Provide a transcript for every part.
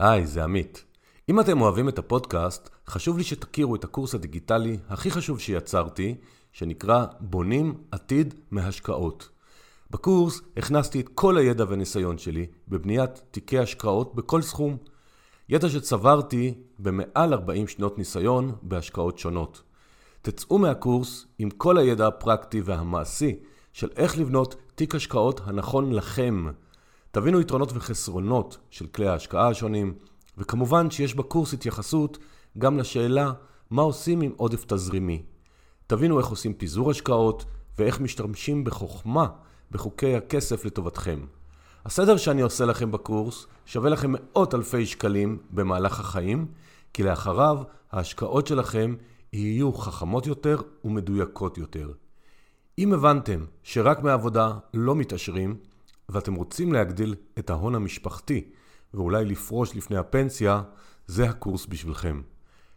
היי, זה עמית. אם אתם אוהבים את הפודקאסט, חשוב לי שתכירו את הקורס הדיגיטלי הכי חשוב שיצרתי, שנקרא בונים עתיד מהשקעות. בקורס הכנסתי את כל הידע והניסיון שלי בבניית תיקי השקעות בכל סכום. ידע שצברתי במעל 40 שנות ניסיון בהשקעות שונות. תצאו מהקורס עם כל הידע הפרקטי והמעשי של איך לבנות תיק השקעות הנכון לכם. תבינו יתרונות וחסרונות של כלי ההשקעה השונים, וכמובן שיש בקורס התייחסות גם לשאלה מה עושים עם עודף תזרימי. תבינו איך עושים פיזור השקעות ואיך משתמשים בחוכמה בחוקי הכסף לטובתכם. הסדר שאני עושה לכם בקורס שווה לכם מאות אלפי שקלים במהלך החיים, כי לאחריו ההשקעות שלכם יהיו חכמות יותר ומדויקות יותר. אם הבנתם שרק מעבודה לא מתעשרים, ואתם רוצים להגדיל את ההון המשפחתי ואולי לפרוש לפני הפנסיה, זה הקורס בשבילכם.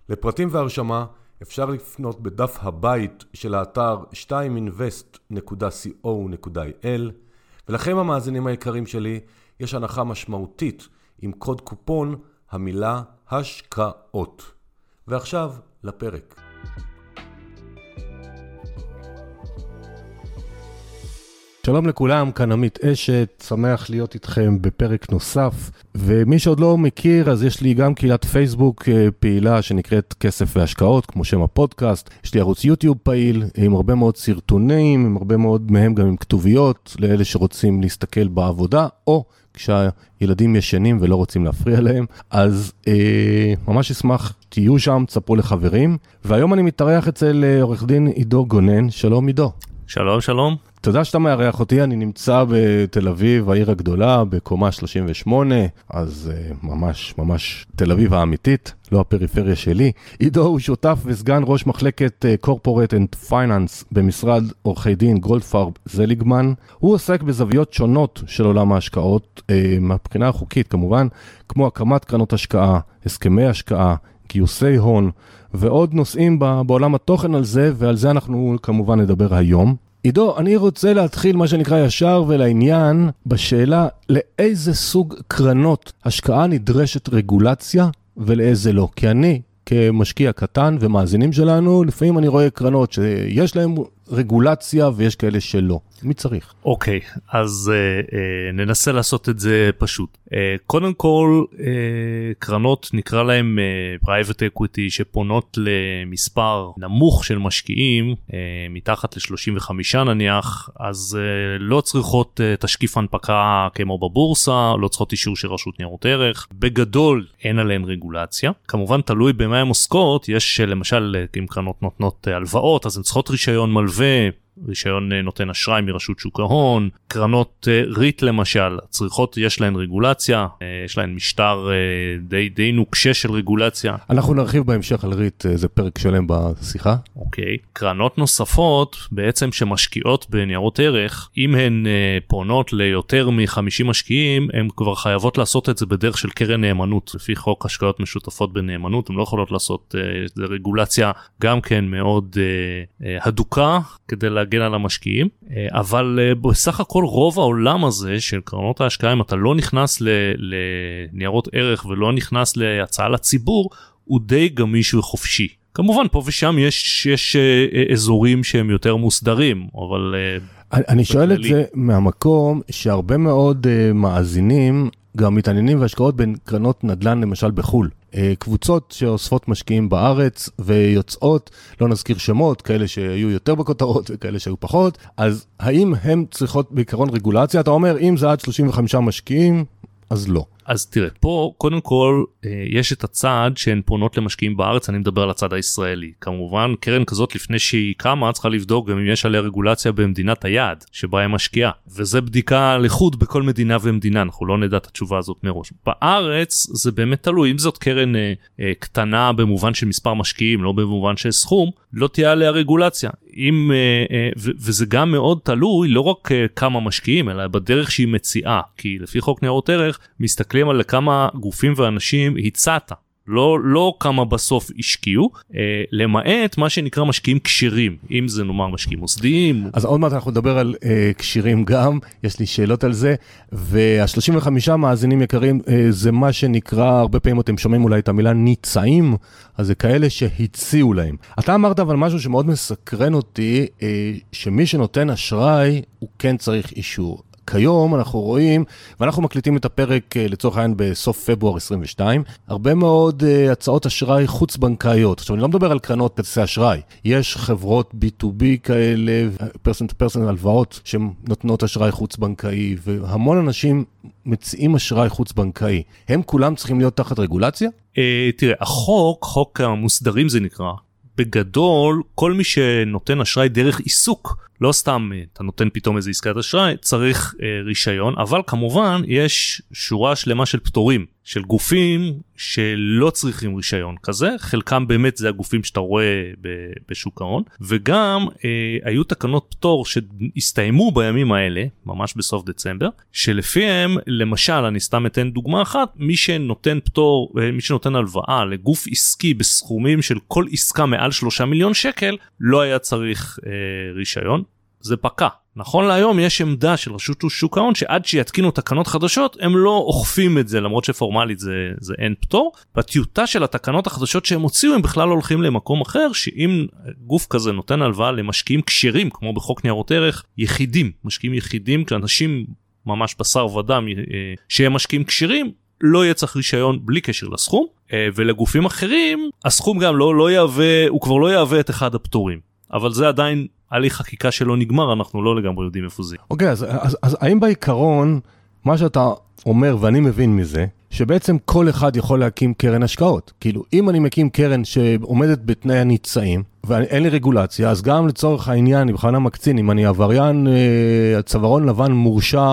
לפרטים והרשמה אפשר לפנות בדף הבית של האתר 2invest.co.il ולכם המאזינים היקרים שלי, יש הנחה משמעותית עם קוד קופון המילה השקעות. ועכשיו לפרק. שלום לכולם, כאן עמית אשת, שמח להיות איתכם בפרק נוסף. ומי שעוד לא מכיר, אז יש לי גם קהילת פייסבוק אה, פעילה שנקראת כסף והשקעות, כמו שם הפודקאסט. יש לי ערוץ יוטיוב פעיל עם הרבה מאוד סרטונים, עם הרבה מאוד מהם גם עם כתוביות, לאלה שרוצים להסתכל בעבודה, או כשהילדים ישנים ולא רוצים להפריע להם. אז אה, ממש אשמח, תהיו שם, תספרו לחברים. והיום אני מתארח אצל אה, עורך דין עידו גונן, שלום עידו. שלום, שלום. תודה שאתה מארח אותי, אני נמצא בתל אביב, העיר הגדולה, בקומה 38, אז uh, ממש ממש תל אביב האמיתית, לא הפריפריה שלי. עידו הוא שותף וסגן ראש מחלקת uh, corporate and finance במשרד עורכי דין גולדפרב זליגמן. הוא עוסק בזוויות שונות של עולם ההשקעות, uh, מהבחינה החוקית כמובן, כמו הקמת קרנות השקעה, הסכמי השקעה, גיוסי הון. ועוד נושאים בעולם התוכן על זה, ועל זה אנחנו כמובן נדבר היום. עידו, אני רוצה להתחיל מה שנקרא ישר ולעניין בשאלה לאיזה סוג קרנות השקעה נדרשת רגולציה ולאיזה לא. כי אני, כמשקיע קטן ומאזינים שלנו, לפעמים אני רואה קרנות שיש להן רגולציה ויש כאלה שלא. מי צריך? אוקיי, okay, אז uh, uh, ננסה לעשות את זה פשוט. Uh, קודם כל, uh, קרנות נקרא להם uh, private equity שפונות למספר נמוך של משקיעים, uh, מתחת ל-35 נניח, אז uh, לא צריכות uh, תשקיף הנפקה כמו בבורסה, לא צריכות אישור של רשות ניירות ערך. בגדול אין עליהן רגולציה. כמובן תלוי במה הן עוסקות, יש למשל אם קרנות נותנות הלוואות אז הן צריכות רישיון מלווה. prevê רישיון אה, נותן אשראי מרשות שוק ההון, קרנות אה, ריט למשל, צריכות, יש להן רגולציה, אה, יש להן משטר די, די נוקשה של רגולציה. אנחנו נרחיב בהמשך על ריט, זה פרק שלם בשיחה. אוקיי. קרנות נוספות בעצם שמשקיעות בניירות ערך, אם הן פונות ליותר מ-50 משקיעים, הן כבר חייבות לעשות את זה בדרך של קרן נאמנות, לפי חוק השקעות משותפות בנאמנות, הן לא יכולות לעשות, זה רגולציה גם כן מאוד הדוקה, כדי להגן על המשקיעים אה, אבל אה, בסך הכל רוב העולם הזה של קרנות ההשקעה אם אתה לא נכנס לניירות ערך ולא נכנס להצעה לציבור הוא די גמיש וחופשי. כמובן פה ושם יש, יש אה, אזורים שהם יותר מוסדרים אבל אני שואל את זה מהמקום שהרבה מאוד מאזינים גם מתעניינים בהשקעות בין קרנות נדל"ן למשל בחו"ל. אה, קבוצות שאוספות משקיעים בארץ ויוצאות, לא נזכיר שמות, כאלה שהיו יותר בכותרות וכאלה שהיו פחות, אז האם הן צריכות בעיקרון רגולציה? אתה אומר, אם זה עד 35 משקיעים, אז לא. אז תראה, פה קודם כל אה, יש את הצד שהן פונות למשקיעים בארץ, אני מדבר על הצד הישראלי. כמובן, קרן כזאת לפני שהיא קמה צריכה לבדוק גם אם יש עליה רגולציה במדינת היעד שבה היא משקיעה. וזה בדיקה לחוד בכל מדינה ומדינה, אנחנו לא נדע את התשובה הזאת מראש. בארץ זה באמת תלוי, אם זאת קרן אה, אה, קטנה במובן של מספר משקיעים, לא במובן של סכום, לא תהיה עליה רגולציה. אם, אה, אה, וזה גם מאוד תלוי לא רק אה, כמה משקיעים, אלא בדרך שהיא מציעה. כי לפי חוק ניירות ערך, מסתכלים על כמה גופים ואנשים הצעת. לא לא כמה בסוף השקיעו אה, למעט מה שנקרא משקיעים כשירים אם זה נאמר משקיעים מוסדיים. אז עוד מעט אנחנו נדבר על אה, כשירים גם יש לי שאלות על זה וה-35 מאזינים יקרים אה, זה מה שנקרא הרבה פעמים אתם שומעים אולי את המילה ניצאים אז זה כאלה שהציעו להם. אתה אמרת אבל משהו שמאוד מסקרן אותי אה, שמי שנותן אשראי הוא כן צריך אישור. כיום אנחנו רואים, ואנחנו מקליטים את הפרק אה, לצורך העניין בסוף פברואר 22, הרבה מאוד uh, הצעות אשראי חוץ-בנקאיות. עכשיו, אני לא מדבר על קרנות כרטיסי אשראי, יש חברות B2B כאלה, פרסון טו פרסון הלוואות שנותנות אשראי חוץ-בנקאי, והמון אנשים מציעים אשראי חוץ-בנקאי. הם כולם צריכים להיות תחת רגולציה? Uh, תראה, החוק, חוק המוסדרים זה נקרא, בגדול כל מי שנותן אשראי דרך עיסוק לא סתם אה, אתה נותן פתאום איזה עסקת אשראי צריך אה, רישיון אבל כמובן יש שורה שלמה של פטורים של גופים שלא צריכים רישיון כזה חלקם באמת זה הגופים שאתה רואה בשוק ההון וגם אה, היו תקנות פטור שהסתיימו בימים האלה ממש בסוף דצמבר שלפיהם למשל אני סתם אתן דוגמה אחת מי שנותן פטור אה, מי שנותן הלוואה לגוף עסקי בסכומים של כל עסקה מעל שלושה מיליון שקל לא היה צריך אה, רישיון זה פקע. נכון להיום יש עמדה של רשות שוק ההון שעד שיתקינו תקנות חדשות הם לא אוכפים את זה למרות שפורמלית זה, זה אין פטור. בטיוטה של התקנות החדשות שהם הוציאו הם בכלל הולכים למקום אחר שאם גוף כזה נותן הלוואה למשקיעים כשרים כמו בחוק ניירות ערך יחידים משקיעים יחידים כשאנשים ממש בשר ודם אה, שהם משקיעים כשרים לא יהיה צריך רישיון בלי קשר לסכום אה, ולגופים אחרים הסכום גם לא לא יהווה הוא כבר לא יהווה את אחד הפטורים אבל זה עדיין הליך חקיקה שלא נגמר אנחנו לא לגמרי יודעים איפה זה. אוקיי okay, אז, אז, אז האם בעיקרון מה שאתה אומר ואני מבין מזה שבעצם כל אחד יכול להקים קרן השקעות כאילו אם אני מקים קרן שעומדת בתנאי הניצאים ואין לי רגולציה אז גם לצורך העניין אני בכוונה מקצין אם אני עבריין אה, צווארון לבן מורשע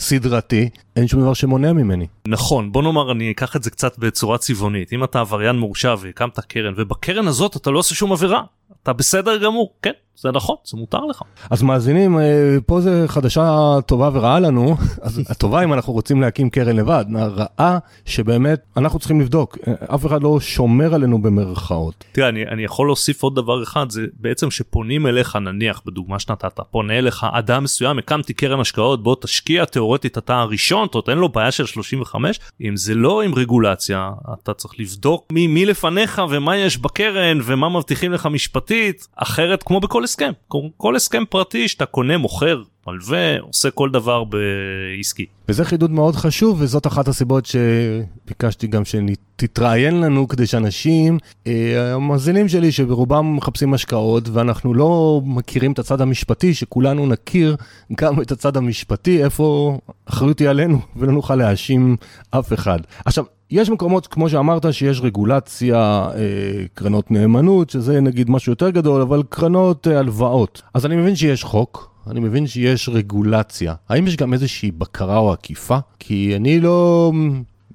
סדרתי, אין שום דבר שמונע ממני. נכון, בוא נאמר אני אקח את זה קצת בצורה צבעונית. אם אתה עבריין מורשע והקמת קרן, ובקרן הזאת אתה לא עושה שום עבירה, אתה בסדר גמור, כן, זה נכון, זה מותר לך. אז מאזינים, אה, פה זה חדשה טובה ורעה לנו, אז הטובה אם אנחנו רוצים להקים קרן לבד, הרעה שבאמת אנחנו צריכים לבדוק, אף אחד לא שומר עלינו במרכאות. תראה, אני, אני יכול להוסיף עוד דבר אחד, זה בעצם שפונים אליך, נניח, בדוגמה שנתת, פונה אליך אדם מסוים, הקמתי קרן השקעות, בוא תשקיע, תאורטית אתה הראשון, אתה נותן לו בעיה של 35, אם זה לא עם רגולציה, אתה צריך לבדוק מי, מי לפניך ומה יש בקרן ומה מבטיחים לך משפטית, אחרת כמו בכל הסכם, כל הסכם פרטי שאתה קונה, מוכר, מלווה, עושה כל דבר בעסקי. וזה חידוד מאוד חשוב, וזאת אחת הסיבות שביקשתי גם שתתראיין לנו, כדי שאנשים, אה, המאזינים שלי, שברובם מחפשים השקעות, ואנחנו לא מכירים את הצד המשפטי, שכולנו נכיר גם את הצד המשפטי, איפה אחריות היא עלינו, ולא נוכל להאשים אף אחד. עכשיו, יש מקומות, כמו שאמרת, שיש רגולציה, אה, קרנות נאמנות, שזה נגיד משהו יותר גדול, אבל קרנות אה, הלוואות. אז אני מבין שיש חוק, אני מבין שיש רגולציה. האם יש גם איזושהי בקרה או עקיפה? כי אני לא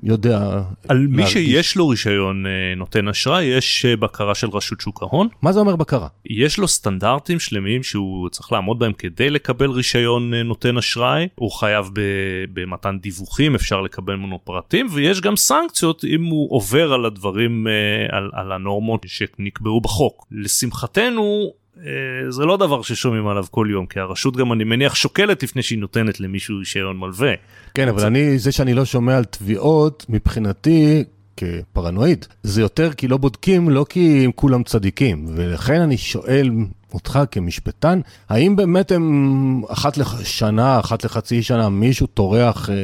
יודע... על מי שיש לו רישיון אה, נותן אשראי יש אה, בקרה של רשות שוק ההון. מה זה אומר בקרה? יש לו סטנדרטים שלמים שהוא צריך לעמוד בהם כדי לקבל רישיון אה, נותן אשראי. הוא חייב במתן דיווחים, אפשר לקבל ממנו פרטים, ויש גם סנקציות אם הוא עובר על הדברים, על, על הנורמות שנקבעו בחוק. לשמחתנו זה לא דבר ששומעים עליו כל יום כי הרשות גם אני מניח שוקלת לפני שהיא נותנת למישהו רישיון מלווה. כן אבל אני זה שאני לא שומע על תביעות מבחינתי כפרנואיד זה יותר כי לא בודקים לא כי הם כולם צדיקים ולכן אני שואל אותך כמשפטן, האם באמת הם אחת לשנה, אחת לחצי שנה, מישהו טורח אה,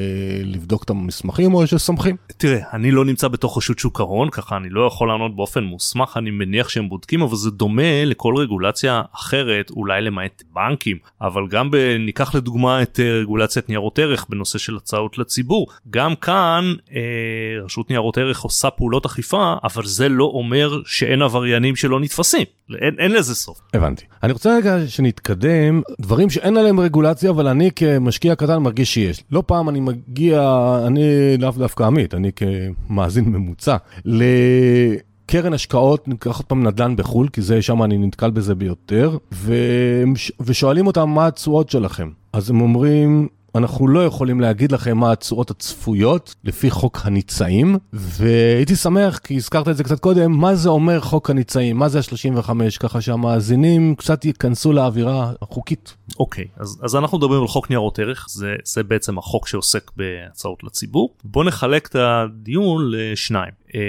לבדוק את המסמכים או שסומכים? תראה, אני לא נמצא בתוך רשות שוק ההון, ככה אני לא יכול לענות באופן מוסמך, אני מניח שהם בודקים, אבל זה דומה לכל רגולציה אחרת, אולי למעט בנקים, אבל גם ב... ניקח לדוגמה את אה, רגולציית ניירות ערך בנושא של הצעות לציבור. גם כאן אה, רשות ניירות ערך עושה פעולות אכיפה, אבל זה לא אומר שאין עבריינים שלא נתפסים, אין, אין לזה סוף. הבנתי. הבנתי. אני רוצה רגע שנתקדם, דברים שאין עליהם רגולציה, אבל אני כמשקיע קטן מרגיש שיש. לא פעם אני מגיע, אני לאו דווקא עמית, אני כמאזין ממוצע, לקרן השקעות, ניקח עוד פעם נדל"ן בחו"ל, כי זה שם אני נתקל בזה ביותר, ו... ושואלים אותם מה התשואות שלכם. אז הם אומרים, אנחנו לא יכולים להגיד לכם מה התשואות הצפויות לפי חוק הניצאים, והייתי שמח, כי הזכרת את זה קצת קודם, מה זה אומר חוק הניצאים, מה זה ה-35, ככה שהמאזינים קצת ייכנסו לאווירה החוקית. אוקיי, okay, אז, אז אנחנו מדברים על חוק ניירות ערך, זה, זה בעצם החוק שעוסק בהצעות לציבור. בוא נחלק את הדיון לשניים. אה,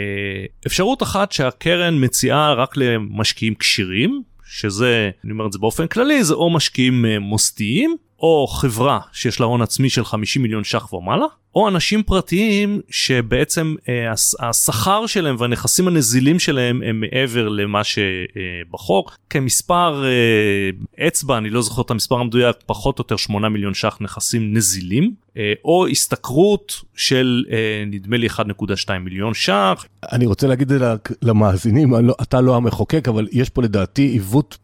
אפשרות אחת שהקרן מציעה רק למשקיעים כשירים, שזה, אני אומר את זה באופן כללי, זה או משקיעים אה, מוסדיים, או חברה שיש לה הון עצמי של 50 מיליון ש"ח ומעלה, או אנשים פרטיים שבעצם אה, השכר שלהם והנכסים הנזילים שלהם הם מעבר למה שבחוק. אה, כמספר אה, אצבע, אני לא זוכר את המספר המדויק, פחות או יותר 8 מיליון ש"ח נכסים נזילים, או השתכרות של נדמה לי 1.2 מיליון ש"ח. אני רוצה להגיד את זה למאזינים, לא, אתה לא המחוקק, אבל יש פה לדעתי עיוות,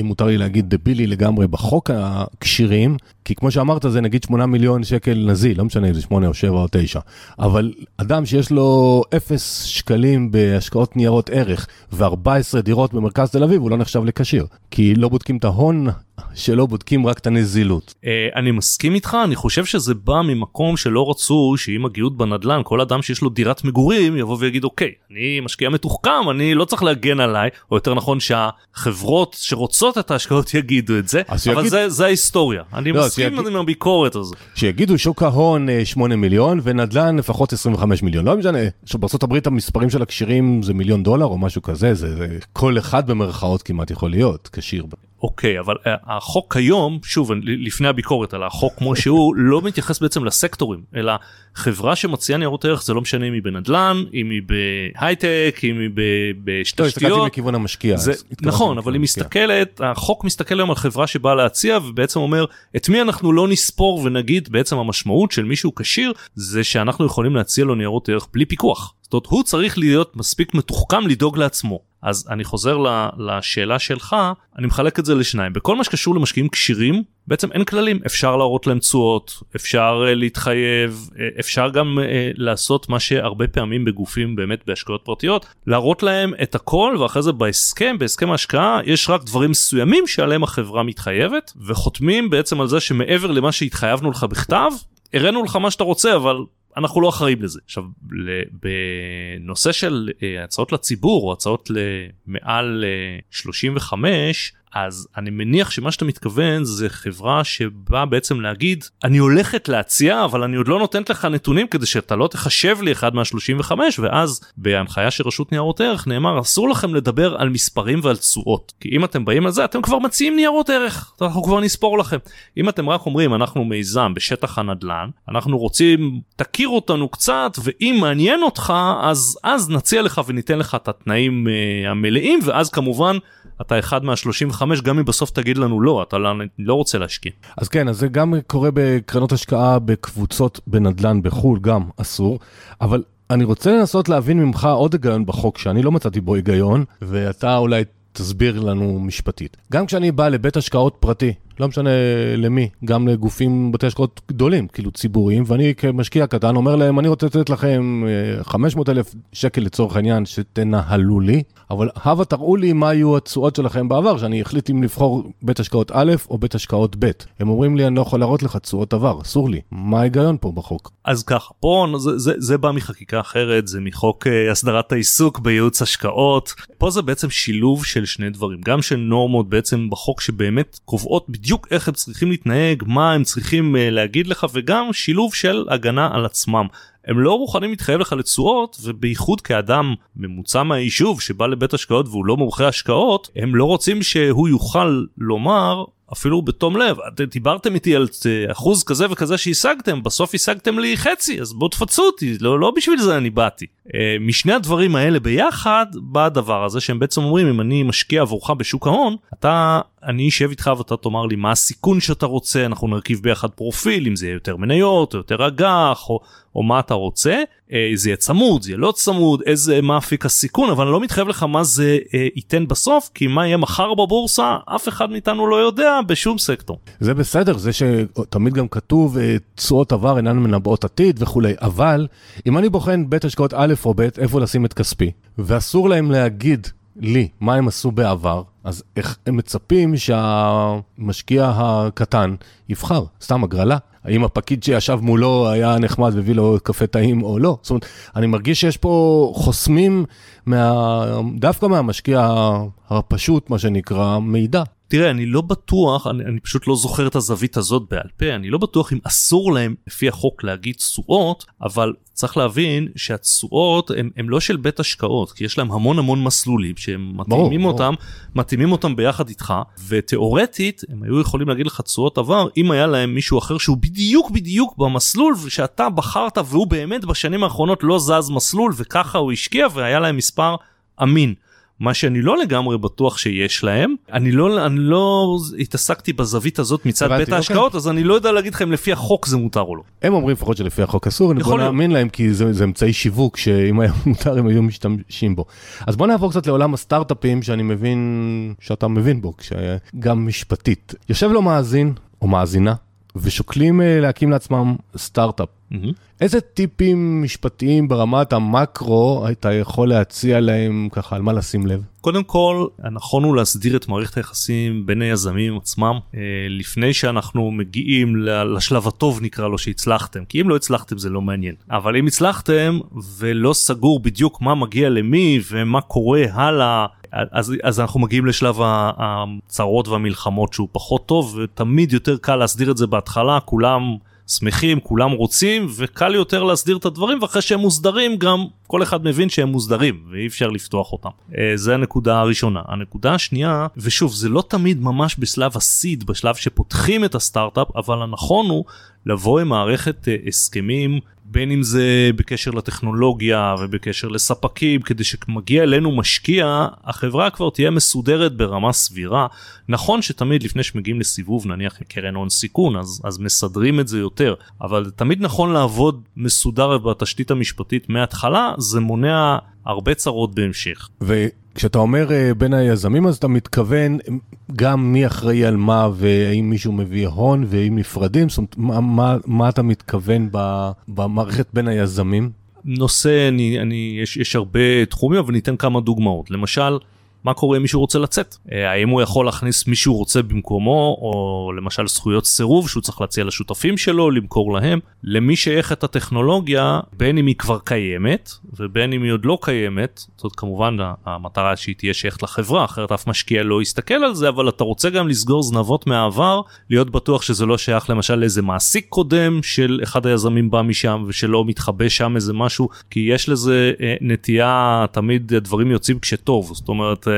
אם מותר לי להגיד דבילי לגמרי, בחוק הכשירים, כי כמו שאמרת זה נגיד 8 מיליון שקל נזיל, לא משנה אם זה 8 או 7 או 9, אבל אדם שיש לו 0 שקלים בהשקעות ניירות ערך ו-14 דירות במרכז תל אביב, הוא לא נחשב לכשיר, כי לא בודקים את ההון שלא בודקים רק את הנזילות. אה, אני מסכים איתך, אני חושב שזה בא ממקום שלא רצו שעם הגיעות בנדלן כל אדם שיש לו דירת מגורים יבוא ויגיד אוקיי אני משקיע מתוחכם אני לא צריך להגן עליי או יותר נכון שהחברות שרוצות את ההשקעות יגידו את זה אבל יגיד... זה, זה ההיסטוריה אני לא, מסכים שיגיד... עם הביקורת הזו. שיגידו שוק ההון 8 אה, מיליון ונדלן לפחות 25 מיליון לא משנה שבארצות הברית המספרים של הקשירים זה מיליון דולר או משהו כזה זה, זה כל אחד במרכאות כמעט יכול להיות כשיר. אוקיי אבל uh, החוק כיום שוב לפני הביקורת על החוק כמו שהוא לא מתייחס בעצם לסקטורים אלא חברה שמציעה ניירות ערך זה לא משנה אם היא בנדל"ן אם היא בהייטק אם היא בתשתיות. לא, מכיוון המשקיע. זה, נכון אבל היא מסתכלת החוק מסתכל היום על חברה שבאה להציע ובעצם אומר את מי אנחנו לא נספור ונגיד בעצם המשמעות של מישהו כשיר זה שאנחנו יכולים להציע לו ניירות ערך בלי פיקוח. זאת הוא צריך להיות מספיק מתוחכם לדאוג לעצמו. אז אני חוזר לשאלה שלך, אני מחלק את זה לשניים. בכל מה שקשור למשקיעים כשירים, בעצם אין כללים. אפשר להראות להם תשואות, אפשר uh, להתחייב, uh, אפשר גם uh, לעשות מה שהרבה פעמים בגופים באמת בהשקעות פרטיות, להראות להם את הכל ואחרי זה בהסכם, בהסכם ההשקעה, יש רק דברים מסוימים שעליהם החברה מתחייבת, וחותמים בעצם על זה שמעבר למה שהתחייבנו לך בכתב, הראינו לך מה שאתה רוצה אבל אנחנו לא אחראים לזה. עכשיו, בנושא של uh, הצעות לציבור או הצעות למעל uh, 35, אז אני מניח שמה שאתה מתכוון זה חברה שבאה בעצם להגיד אני הולכת להציע אבל אני עוד לא נותנת לך נתונים כדי שאתה לא תחשב לי אחד מה-35 ואז בהנחיה של רשות ניירות ערך נאמר אסור לכם לדבר על מספרים ועל תשואות כי אם אתם באים על זה אתם כבר מציעים ניירות ערך אנחנו כבר נספור לכם. אם אתם רק אומרים אנחנו מיזם בשטח הנדל"ן אנחנו רוצים תכיר אותנו קצת ואם מעניין אותך אז אז נציע לך וניתן לך את התנאים uh, המלאים ואז כמובן אתה אחד מה-35 גם אם בסוף תגיד לנו לא, אתה לא, לא רוצה להשקיע. אז כן, אז זה גם קורה בקרנות השקעה בקבוצות בנדל"ן בחו"ל, גם אסור, אבל אני רוצה לנסות להבין ממך עוד היגיון בחוק שאני לא מצאתי בו היגיון, ואתה אולי תסביר לנו משפטית. גם כשאני בא לבית השקעות פרטי, לא משנה למי, גם לגופים, בתי השקעות גדולים, כאילו ציבוריים, ואני כמשקיע קטן אומר להם, אני רוצה לתת לכם 500 אה, אלף שקל לצורך העניין שתנהלו לי, אבל הבה תראו לי מה היו התשואות שלכם בעבר, שאני אחליט אם לבחור בית השקעות א' או בית השקעות ב'. הם אומרים לי, אני לא יכול להראות לך תשואות עבר, אסור לי. מה ההיגיון פה בחוק? אז ככה, פה זה, זה, זה בא מחקיקה אחרת, זה מחוק uh, הסדרת העיסוק בייעוץ השקעות. פה זה בעצם שילוב של שני דברים, גם של נורמות בעצם בחוק שבאמת קובעות בדיוק איך הם צריכים להתנהג, מה הם צריכים uh, להגיד לך, וגם שילוב של הגנה על עצמם. הם לא מוכנים להתחייב לך לתשואות ובייחוד כאדם ממוצע מהיישוב שבא לבית השקעות והוא לא מומחה השקעות הם לא רוצים שהוא יוכל לומר אפילו בתום לב אתם דיברתם איתי על אה, אחוז כזה וכזה שהשגתם בסוף השגתם לי חצי אז בואו תפצו אותי לא לא בשביל זה אני באתי. אה, משני הדברים האלה ביחד בא הדבר הזה שהם בעצם אומרים אם אני משקיע עבורך בשוק ההון אתה אני אשב איתך ואתה תאמר לי מה הסיכון שאתה רוצה אנחנו נרכיב ביחד פרופיל אם זה יהיה יותר מניות או יותר אג"ח או, או מה אתה רוצה אה, זה יהיה צמוד זה יהיה לא צמוד איזה מה אפיק הסיכון אבל אני לא מתחייב לך מה זה אה, ייתן בסוף כי מה יהיה מחר בבורסה אף אחד מאיתנו לא יודע בשום סקטור. זה בסדר זה שתמיד גם כתוב אה, תשואות עבר אינן מנבאות עתיד וכולי אבל אם אני בוחן בית השקעות א' או ב' איפה לשים את כספי ואסור להם להגיד לי מה הם עשו בעבר, אז איך הם מצפים שהמשקיע הקטן יבחר? סתם הגרלה? האם הפקיד שישב מולו היה נחמד והביא לו קפה טעים או לא. זאת אומרת, אני מרגיש שיש פה חוסמים מה, דווקא מהמשקיע הפשוט, מה שנקרא, מידע. תראה, אני לא בטוח, אני, אני פשוט לא זוכר את הזווית הזאת בעל פה, אני לא בטוח אם אסור להם לפי החוק להגיד תשואות, אבל צריך להבין שהתשואות הם לא של בית השקעות, כי יש להם המון המון מסלולים שהם מתאימים אותם, ברור. מתאימים אותם ביחד איתך, ותיאורטית הם היו יכולים להגיד לך תשואות עבר, אם היה להם מישהו אחר שהוא בדיוק בדיוק במסלול, ושאתה בחרת והוא באמת בשנים האחרונות לא זז מסלול, וככה הוא השקיע והיה להם מספר אמין. מה שאני לא לגמרי בטוח שיש להם אני לא אני לא התעסקתי בזווית הזאת מצד בית אוקיי. ההשקעות אז אני לא יודע להגיד לכם לפי החוק זה מותר או לא. הם אומרים לפחות שלפי החוק אסור אני בוא נאמין להם כי זה, זה אמצעי שיווק שאם היה מותר הם היו משתמשים בו. אז בוא נעבור קצת לעולם הסטארט-אפים שאני מבין שאתה מבין בו גם משפטית יושב לו מאזין או מאזינה ושוקלים אה, להקים לעצמם סטארט-אפ. Mm-hmm. איזה טיפים משפטיים ברמת המקרו אתה יכול להציע להם ככה על מה לשים לב? קודם כל הנכון הוא להסדיר את מערכת היחסים בין היזמים עצמם אה, לפני שאנחנו מגיעים לשלב הטוב נקרא לו שהצלחתם כי אם לא הצלחתם זה לא מעניין אבל אם הצלחתם ולא סגור בדיוק מה מגיע למי ומה קורה הלאה אז, אז אנחנו מגיעים לשלב הצרות והמלחמות שהוא פחות טוב ותמיד יותר קל להסדיר את זה בהתחלה כולם שמחים כולם רוצים וקל יותר להסדיר את הדברים ואחרי שהם מוסדרים גם כל אחד מבין שהם מוסדרים ואי אפשר לפתוח אותם. אה, זה הנקודה הראשונה. הנקודה השנייה ושוב זה לא תמיד ממש בשלב הסיד בשלב שפותחים את הסטארט-אפ אבל הנכון הוא לבוא עם מערכת אה, הסכמים בין אם זה בקשר לטכנולוגיה ובקשר לספקים כדי שמגיע אלינו משקיע החברה כבר תהיה מסודרת ברמה סבירה נכון שתמיד לפני שמגיעים לסיבוב נניח קרן הון סיכון אז אז מסדרים את זה יותר אבל תמיד נכון לעבוד מסודר בתשתית המשפטית מההתחלה זה מונע הרבה צרות בהמשך. כשאתה אומר אה, בין היזמים אז אתה מתכוון גם מי אחראי על מה והאם מישהו מביא הון ואם נפרדים, זאת אומרת מה, מה, מה אתה מתכוון במערכת בין היזמים? נושא, אני, אני, יש, יש הרבה תחומים אבל ניתן כמה דוגמאות. למשל, מה קורה אם מישהו רוצה לצאת? אה, האם הוא יכול להכניס מי שהוא רוצה במקומו, או למשל זכויות סירוב שהוא צריך להציע לשותפים שלו, למכור להם? למי שייכת הטכנולוגיה, בין אם היא כבר קיימת, ובין אם היא עוד לא קיימת, זאת כמובן המטרה שהיא תהיה שייכת לחברה, אחרת אף משקיע לא יסתכל על זה, אבל אתה רוצה גם לסגור זנבות מהעבר, להיות בטוח שזה לא שייך למשל לאיזה מעסיק קודם של אחד היזמים בא משם ושלא מתחבא שם איזה משהו, כי יש לזה אה, נטייה, תמיד דברים יוצאים כשטוב, זאת אומרת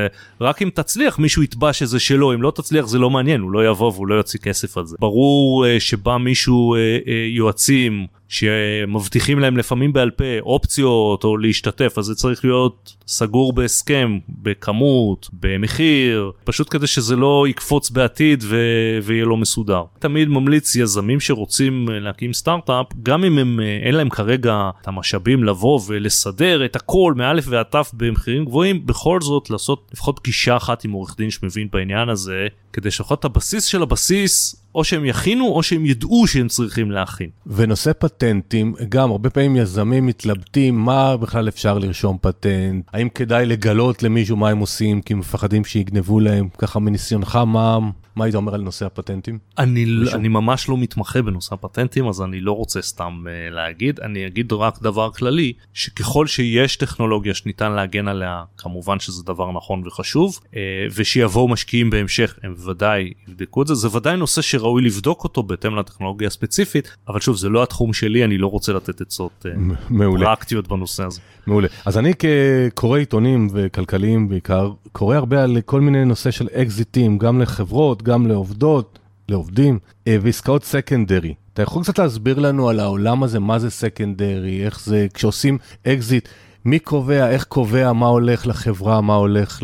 רק אם תצליח מישהו יתבע שזה שלו אם לא תצליח זה לא מעניין הוא לא יבוא והוא לא יוציא כסף על זה. ברור uh, שבא מישהו uh, uh, יועצים שמבטיחים להם לפעמים בעל פה אופציות או להשתתף אז זה צריך להיות סגור בהסכם בכמות במחיר פשוט כדי שזה לא יקפוץ בעתיד ו- ויהיה לא מסודר. תמיד ממליץ יזמים שרוצים להקים סטארט-אפ גם אם הם אין להם כרגע את המשאבים לבוא ולסדר את הכל מאלף ועד תף במחירים גבוהים בכל זאת לעשות לפחות פגישה אחת עם עורך דין שמבין בעניין הזה כדי שלפחות הבסיס של הבסיס או שהם יכינו או שהם ידעו שהם צריכים להכין. ונושא פטנטים, גם הרבה פעמים יזמים מתלבטים מה בכלל אפשר לרשום פטנט, האם כדאי לגלות למישהו מה הם עושים כי מפחדים שיגנבו להם, ככה מניסיונך מה, מה היית אומר על נושא הפטנטים? אני, אני ממש לא מתמחה בנושא הפטנטים אז אני לא רוצה סתם uh, להגיד אני אגיד רק דבר כללי שככל שיש טכנולוגיה שניתן להגן עליה כמובן שזה דבר נכון וחשוב uh, ושיבואו משקיעים בהמשך הם בוודאי יבדקו את זה זה ודאי נושא שראוי לבדוק אותו בהתאם לטכנולוגיה הספציפית אבל שוב זה לא התחום שלי אני לא רוצה לתת עצות uh, פרקטיות בנושא הזה. מעולה אז אני כקורא עיתונים וכלכליים בעיקר קורא הרבה על כל מיני נושא של אקזיטים גם לחברות גם לעובדות, לעובדים, אה, ועסקאות secondary. אתה יכול קצת להסביר לנו על העולם הזה, מה זה secondary, איך זה, כשעושים אקזיט, מי קובע, איך קובע, מה הולך לחברה, מה הולך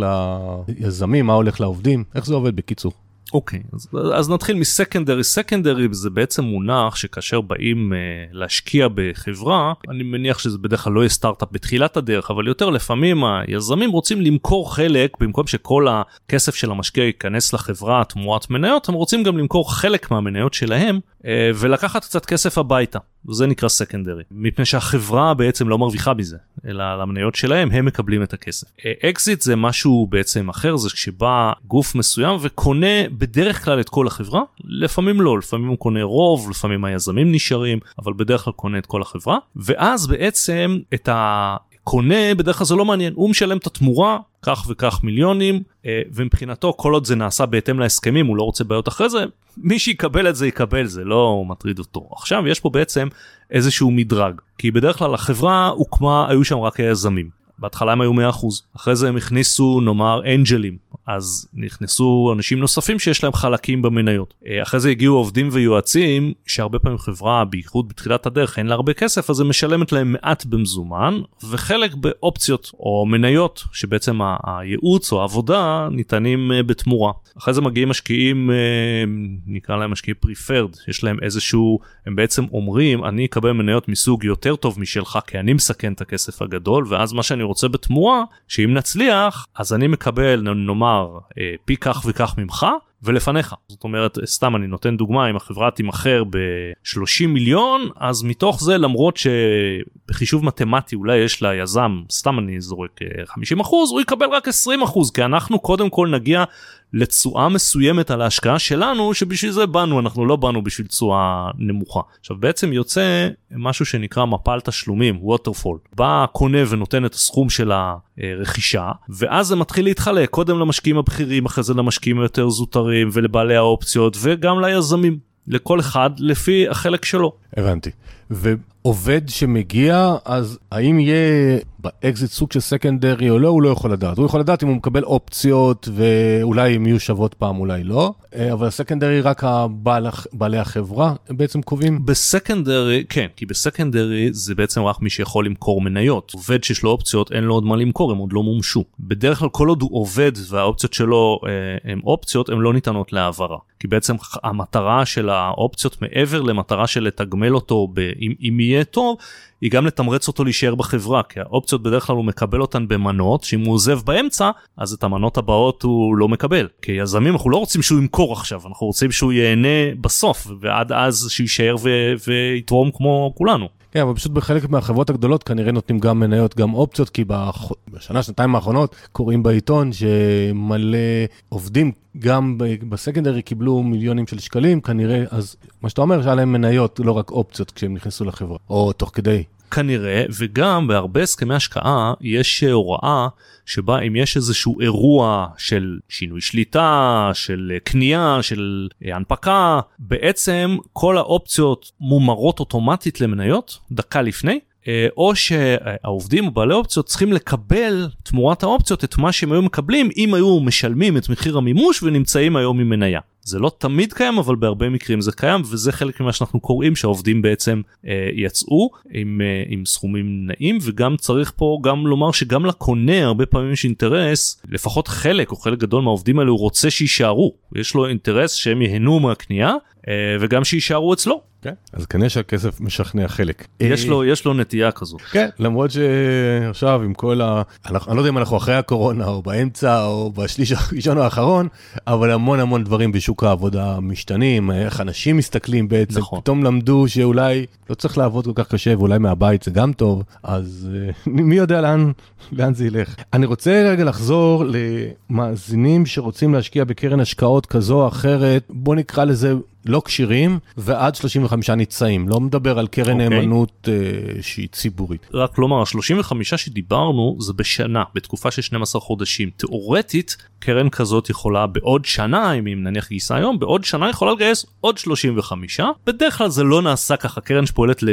ליזמים, מה הולך לעובדים, איך זה עובד בקיצור. אוקיי, okay, אז, אז נתחיל מ secondary. secondary זה בעצם מונח שכאשר באים אה, להשקיע בחברה, אני מניח שזה בדרך כלל לא יהיה סטארט-אפ בתחילת הדרך, אבל יותר לפעמים היזמים רוצים למכור חלק, במקום שכל הכסף של המשקיע ייכנס לחברה תמורת מניות, הם רוצים גם למכור חלק מהמניות שלהם ולקחת קצת כסף הביתה, וזה נקרא secondary, מפני שהחברה בעצם לא מרוויחה מזה, אלא על המניות שלהם הם מקבלים את הכסף. אקזיט זה משהו בעצם אחר, זה כשבא גוף מסוים וקונה בדרך כלל את כל החברה, לפעמים לא, לפעמים הוא קונה רוב, לפעמים היזמים נשארים, אבל בדרך כלל קונה את כל החברה, ואז בעצם את ה... קונה בדרך כלל זה לא מעניין הוא משלם את התמורה כך וכך מיליונים אה, ומבחינתו כל עוד זה נעשה בהתאם להסכמים הוא לא רוצה בעיות אחרי זה מי שיקבל את זה יקבל זה לא מטריד אותו. עכשיו יש פה בעצם איזשהו מדרג כי בדרך כלל החברה הוקמה היו שם רק היזמים בהתחלה הם היו 100% אחרי זה הם הכניסו נאמר אנג'לים אז נכנסו אנשים נוספים שיש להם חלקים במניות. אה, אחרי זה הגיעו עובדים ויועצים שהרבה פעמים חברה בייחוד בתחילת הדרך אין לה הרבה כסף אז היא משלמת להם מעט במזומן וחלק באופציות או מניות שבעצם הייעוץ או העבודה ניתנים אה, בתמורה. אחרי זה מגיעים משקיעים אה, נקרא להם משקיעים פריפרד יש להם איזשהו הם בעצם אומרים אני אקבל מניות מסוג יותר טוב משלך כי אני מסכן את הכסף הגדול ואז מה שאני רוצה בתמורה שאם נצליח אז אני מקבל נאמר אה, פי כך וכך ממך ולפניך זאת אומרת סתם אני נותן דוגמה אם החברה תימכר ב-30 מיליון אז מתוך זה למרות שבחישוב מתמטי אולי יש ליזם סתם אני זורק 50 אה, אחוז הוא יקבל רק 20 אחוז כי אנחנו קודם כל נגיע לתשואה מסוימת על ההשקעה שלנו שבשביל זה באנו אנחנו לא באנו בשביל תשואה נמוכה עכשיו בעצם יוצא משהו שנקרא מפל תשלומים ווטרפול בא קונה ונותן את הסכום של הרכישה ואז זה מתחיל להתחלק קודם למשקיעים הבכירים אחרי זה למשקיעים היותר זוטרים ולבעלי האופציות וגם ליזמים לכל אחד לפי החלק שלו. הבנתי. ועובד שמגיע, אז האם יהיה באקזיט סוג של secondary או לא, הוא לא יכול לדעת. הוא יכול לדעת אם הוא מקבל אופציות ואולי הם יהיו שוות פעם, אולי לא. אה, אבל ה secondary רק הבעל, בעלי החברה הם בעצם קובעים? ב secondary, כן, כי ב secondary זה בעצם רק מי שיכול למכור מניות. עובד שיש לו אופציות, אין לו עוד מה למכור, הם עוד לא מומשו. בדרך כלל כל עוד הוא עובד והאופציות שלו אה, הן אופציות, הן לא ניתנות להעברה. כי בעצם המטרה של האופציות מעבר למטרה של לתגמל אותו ב, אם, אם יהיה טוב, היא גם לתמרץ אותו להישאר בחברה כי האופציות בדרך כלל הוא מקבל אותן במנות שאם הוא עוזב באמצע אז את המנות הבאות הוא לא מקבל. כיזמים אנחנו לא רוצים שהוא ימכור עכשיו אנחנו רוצים שהוא ייהנה בסוף ועד אז שיישאר ויתרום כמו כולנו. כן, אבל פשוט בחלק מהחברות הגדולות כנראה נותנים גם מניות, גם אופציות, כי בשנה, שנתיים האחרונות קוראים בעיתון שמלא עובדים גם בסקנדרי קיבלו מיליונים של שקלים, כנראה, אז מה שאתה אומר, שהיה להם מניות, לא רק אופציות כשהם נכנסו לחברה, או תוך כדי. כנראה, וגם בהרבה הסכמי השקעה יש הוראה שבה אם יש איזשהו אירוע של שינוי שליטה, של קנייה, של הנפקה, בעצם כל האופציות מומרות אוטומטית למניות דקה לפני. אה, או שהעובדים או בעלי אופציות צריכים לקבל תמורת האופציות את מה שהם היו מקבלים אם היו משלמים את מחיר המימוש ונמצאים היום עם מניה. זה לא תמיד קיים אבל בהרבה מקרים זה קיים וזה חלק ממה שאנחנו קוראים שהעובדים בעצם אה, יצאו עם, אה, עם סכומים נעים וגם צריך פה גם לומר שגם לקונה הרבה פעמים יש אינטרס לפחות חלק או חלק גדול מהעובדים האלו הוא רוצה שיישארו יש לו אינטרס שהם ייהנו מהקנייה אה, וגם שיישארו אצלו. כן, אז כנראה שהכסף משכנע חלק. יש לו, יש לו נטייה כזו. כן, למרות שעכשיו עם כל ה... אני לא יודע אם אנחנו אחרי הקורונה או באמצע או בשליש הראשון או האחרון, אבל המון המון דברים בשוק העבודה משתנים, איך אנשים מסתכלים בעצם, נכון. פתאום למדו שאולי לא צריך לעבוד כל כך קשה ואולי מהבית זה גם טוב, אז אה, מי יודע לאן, לאן זה ילך. אני רוצה רגע לחזור למאזינים שרוצים להשקיע בקרן השקעות כזו או אחרת, בוא נקרא לזה לא כשירים ועד 35 ניצאים, לא מדבר על קרן okay. אוקיי. נאמנות uh, שהיא ציבורית. רק לומר, ה-35 שדיברנו זה בשנה, בתקופה של 12 חודשים. תאורטית, קרן כזאת יכולה בעוד שנה, אם נניח גייסה היום, בעוד שנה יכולה לגייס עוד 35. בדרך כלל זה לא נעשה ככה, קרן שפועלת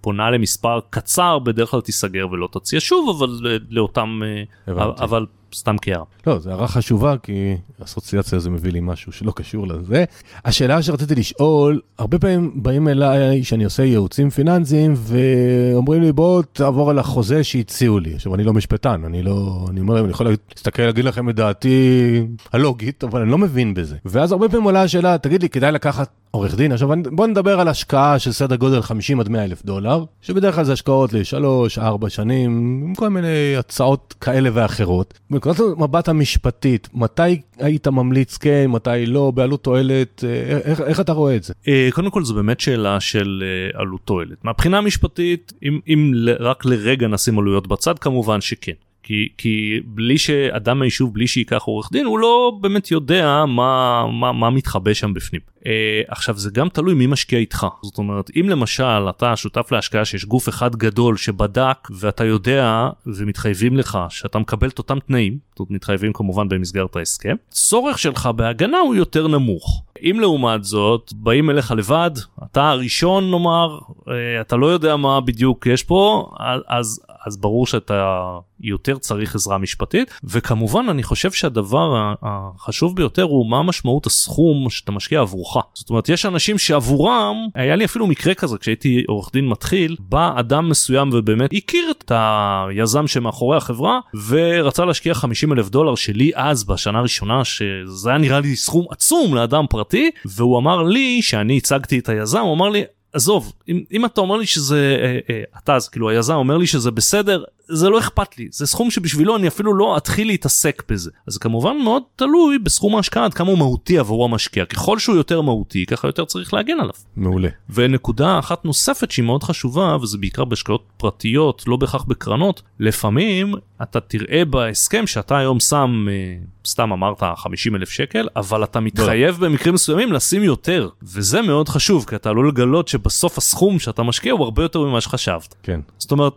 פונה למספר קצר, בדרך כלל תיסגר ולא תציע שוב, אבל לאותם... אה, הבנתי. אבל סתם כהערה. לא, זו הערה חשובה, כי אסוציאציה זה מביא לי משהו שלא קשור לזה. השאלה שרציתי לשאול, הרבה פעמים באים אליי שאני עושה ייעוצים פיננסיים, ואומרים לי, בוא תעבור על החוזה שהציעו לי. עכשיו, אני לא משפטן, אני לא, אני אומר, אני יכול להסתכל, להגיד לכם את דעתי הלוגית, אבל אני לא מבין בזה. ואז הרבה פעמים עולה השאלה, תגיד לי, כדאי לקחת עורך דין. עכשיו בוא נדבר על השקעה של סדר גודל 50 עד 100 אלף דולר, שבדרך כלל זה השקעות לשלוש, ארבע שנים, עם כל מיני הצעות כאלה ואחרות. בנקודת המבט המשפטית, מתי היית ממליץ כן, מתי לא, בעלות תועלת, אה, איך, איך אתה רואה את זה? אה, קודם כל זו באמת שאלה של אה, עלות תועלת. מהבחינה המשפטית, אם, אם רק לרגע נשים עלויות בצד, כמובן שכן. כי, כי בלי שאדם מהיישוב, בלי שייקח עורך דין, הוא לא באמת יודע מה, מה, מה מתחבא שם בפנים. Uh, עכשיו זה גם תלוי מי משקיע איתך. זאת אומרת, אם למשל אתה שותף להשקעה שיש גוף אחד גדול שבדק ואתה יודע ומתחייבים לך שאתה מקבל את אותם תנאים, זאת אומרת מתחייבים כמובן במסגרת ההסכם, צורך שלך בהגנה הוא יותר נמוך. אם לעומת זאת באים אליך לבד, אתה הראשון נאמר, uh, אתה לא יודע מה בדיוק יש פה, אז, אז ברור שאתה יותר צריך עזרה משפטית וכמובן אני חושב שהדבר החשוב ביותר הוא מה משמעות הסכום שאתה משקיע עבורך. זאת אומרת יש אנשים שעבורם היה לי אפילו מקרה כזה כשהייתי עורך דין מתחיל בא אדם מסוים ובאמת הכיר את היזם שמאחורי החברה ורצה להשקיע 50 אלף דולר שלי אז בשנה הראשונה שזה היה נראה לי סכום עצום לאדם פרטי והוא אמר לי שאני הצגתי את היזם הוא אמר לי עזוב אם, אם אתה אומר לי שזה אה, אה, אתה אז כאילו היזם אומר לי שזה בסדר זה לא אכפת לי זה סכום שבשבילו אני אפילו לא אתחיל להתעסק בזה אז כמובן מאוד תלוי בסכום ההשקעה עד כמה הוא מהותי עבור המשקיע ככל שהוא יותר מהותי ככה יותר צריך להגן עליו. מעולה. ונקודה אחת נוספת שהיא מאוד חשובה וזה בעיקר בהשקעות פרטיות לא בהכרח בקרנות לפעמים אתה תראה בהסכם שאתה היום שם אה, סתם אמרת 50 אלף שקל אבל אתה מתחייב לא. במקרים מסוימים לשים יותר וזה מאוד חשוב כי אתה עלול לגלות שבסוף הסכום שאתה משקיע הוא הרבה יותר ממה שחשבת. כן. זאת אומרת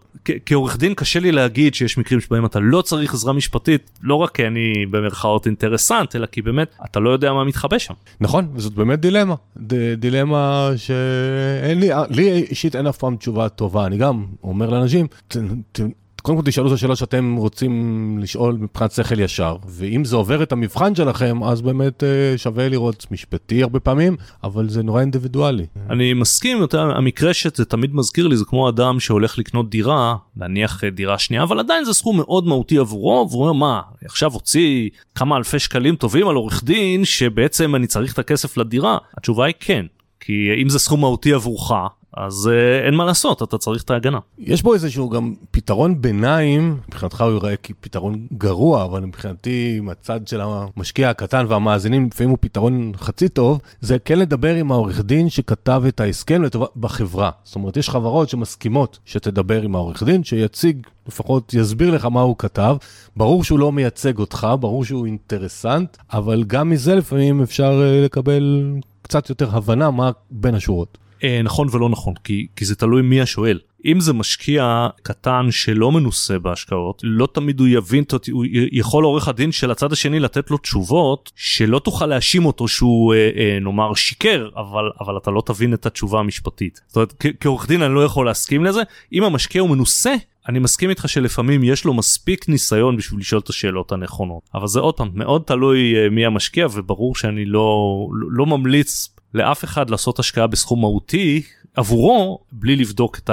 כעורך דין קשה לי להגיד שיש מקרים שבהם אתה לא צריך עזרה משפטית לא רק כי אני במרכאות אינטרסנט אלא כי באמת אתה לא יודע מה מתחבא שם. נכון וזאת באמת דילמה ד, דילמה שאין לי לי אישית אין אף פעם תשובה טובה אני גם אומר לאנשים. ת, ת, קודם כל תשאלו את השאלה שאתם רוצים לשאול מבחינת שכל ישר, ואם זה עובר את המבחן שלכם, אז באמת אה, שווה לראות משפטי הרבה פעמים, אבל זה נורא אינדיבידואלי. אני מסכים, המקרה שזה תמיד מזכיר לי זה כמו אדם שהולך לקנות דירה, נניח אה, דירה שנייה, אבל עדיין זה סכום מאוד מהותי עבורו, והוא אומר מה, עכשיו הוציא כמה אלפי שקלים טובים על עורך דין, שבעצם אני צריך את הכסף לדירה? התשובה היא כן. כי אם זה סכום מהותי עבורך, אז uh, אין מה לעשות, אתה צריך את ההגנה. יש בו איזשהו גם פתרון ביניים, מבחינתך הוא יראה כפתרון גרוע, אבל מבחינתי, מהצד של המשקיע הקטן והמאזינים, לפעמים הוא פתרון חצי טוב, זה כן לדבר עם העורך דין שכתב את ההסכם לטובה בחברה. זאת אומרת, יש חברות שמסכימות שתדבר עם העורך דין, שיציג, לפחות יסביר לך מה הוא כתב. ברור שהוא לא מייצג אותך, ברור שהוא אינטרסנט, אבל גם מזה לפעמים אפשר אה, לקבל קצת יותר הבנה מה בין השורות. אה, נכון ולא נכון כי כי זה תלוי מי השואל. אם זה משקיע קטן שלא מנוסה בהשקעות לא תמיד הוא יבין הוא יכול עורך הדין של הצד השני לתת לו תשובות שלא תוכל להאשים אותו שהוא אה, אה, נאמר שיקר אבל אבל אתה לא תבין את התשובה המשפטית. זאת אומרת כעורך דין אני לא יכול להסכים לזה. אם המשקיע הוא מנוסה אני מסכים איתך שלפעמים יש לו מספיק ניסיון בשביל לשאול את השאלות הנכונות. אבל זה עוד פעם מאוד תלוי מי המשקיע וברור שאני לא, לא ממליץ לאף אחד לעשות השקעה בסכום מהותי עבורו בלי לבדוק את,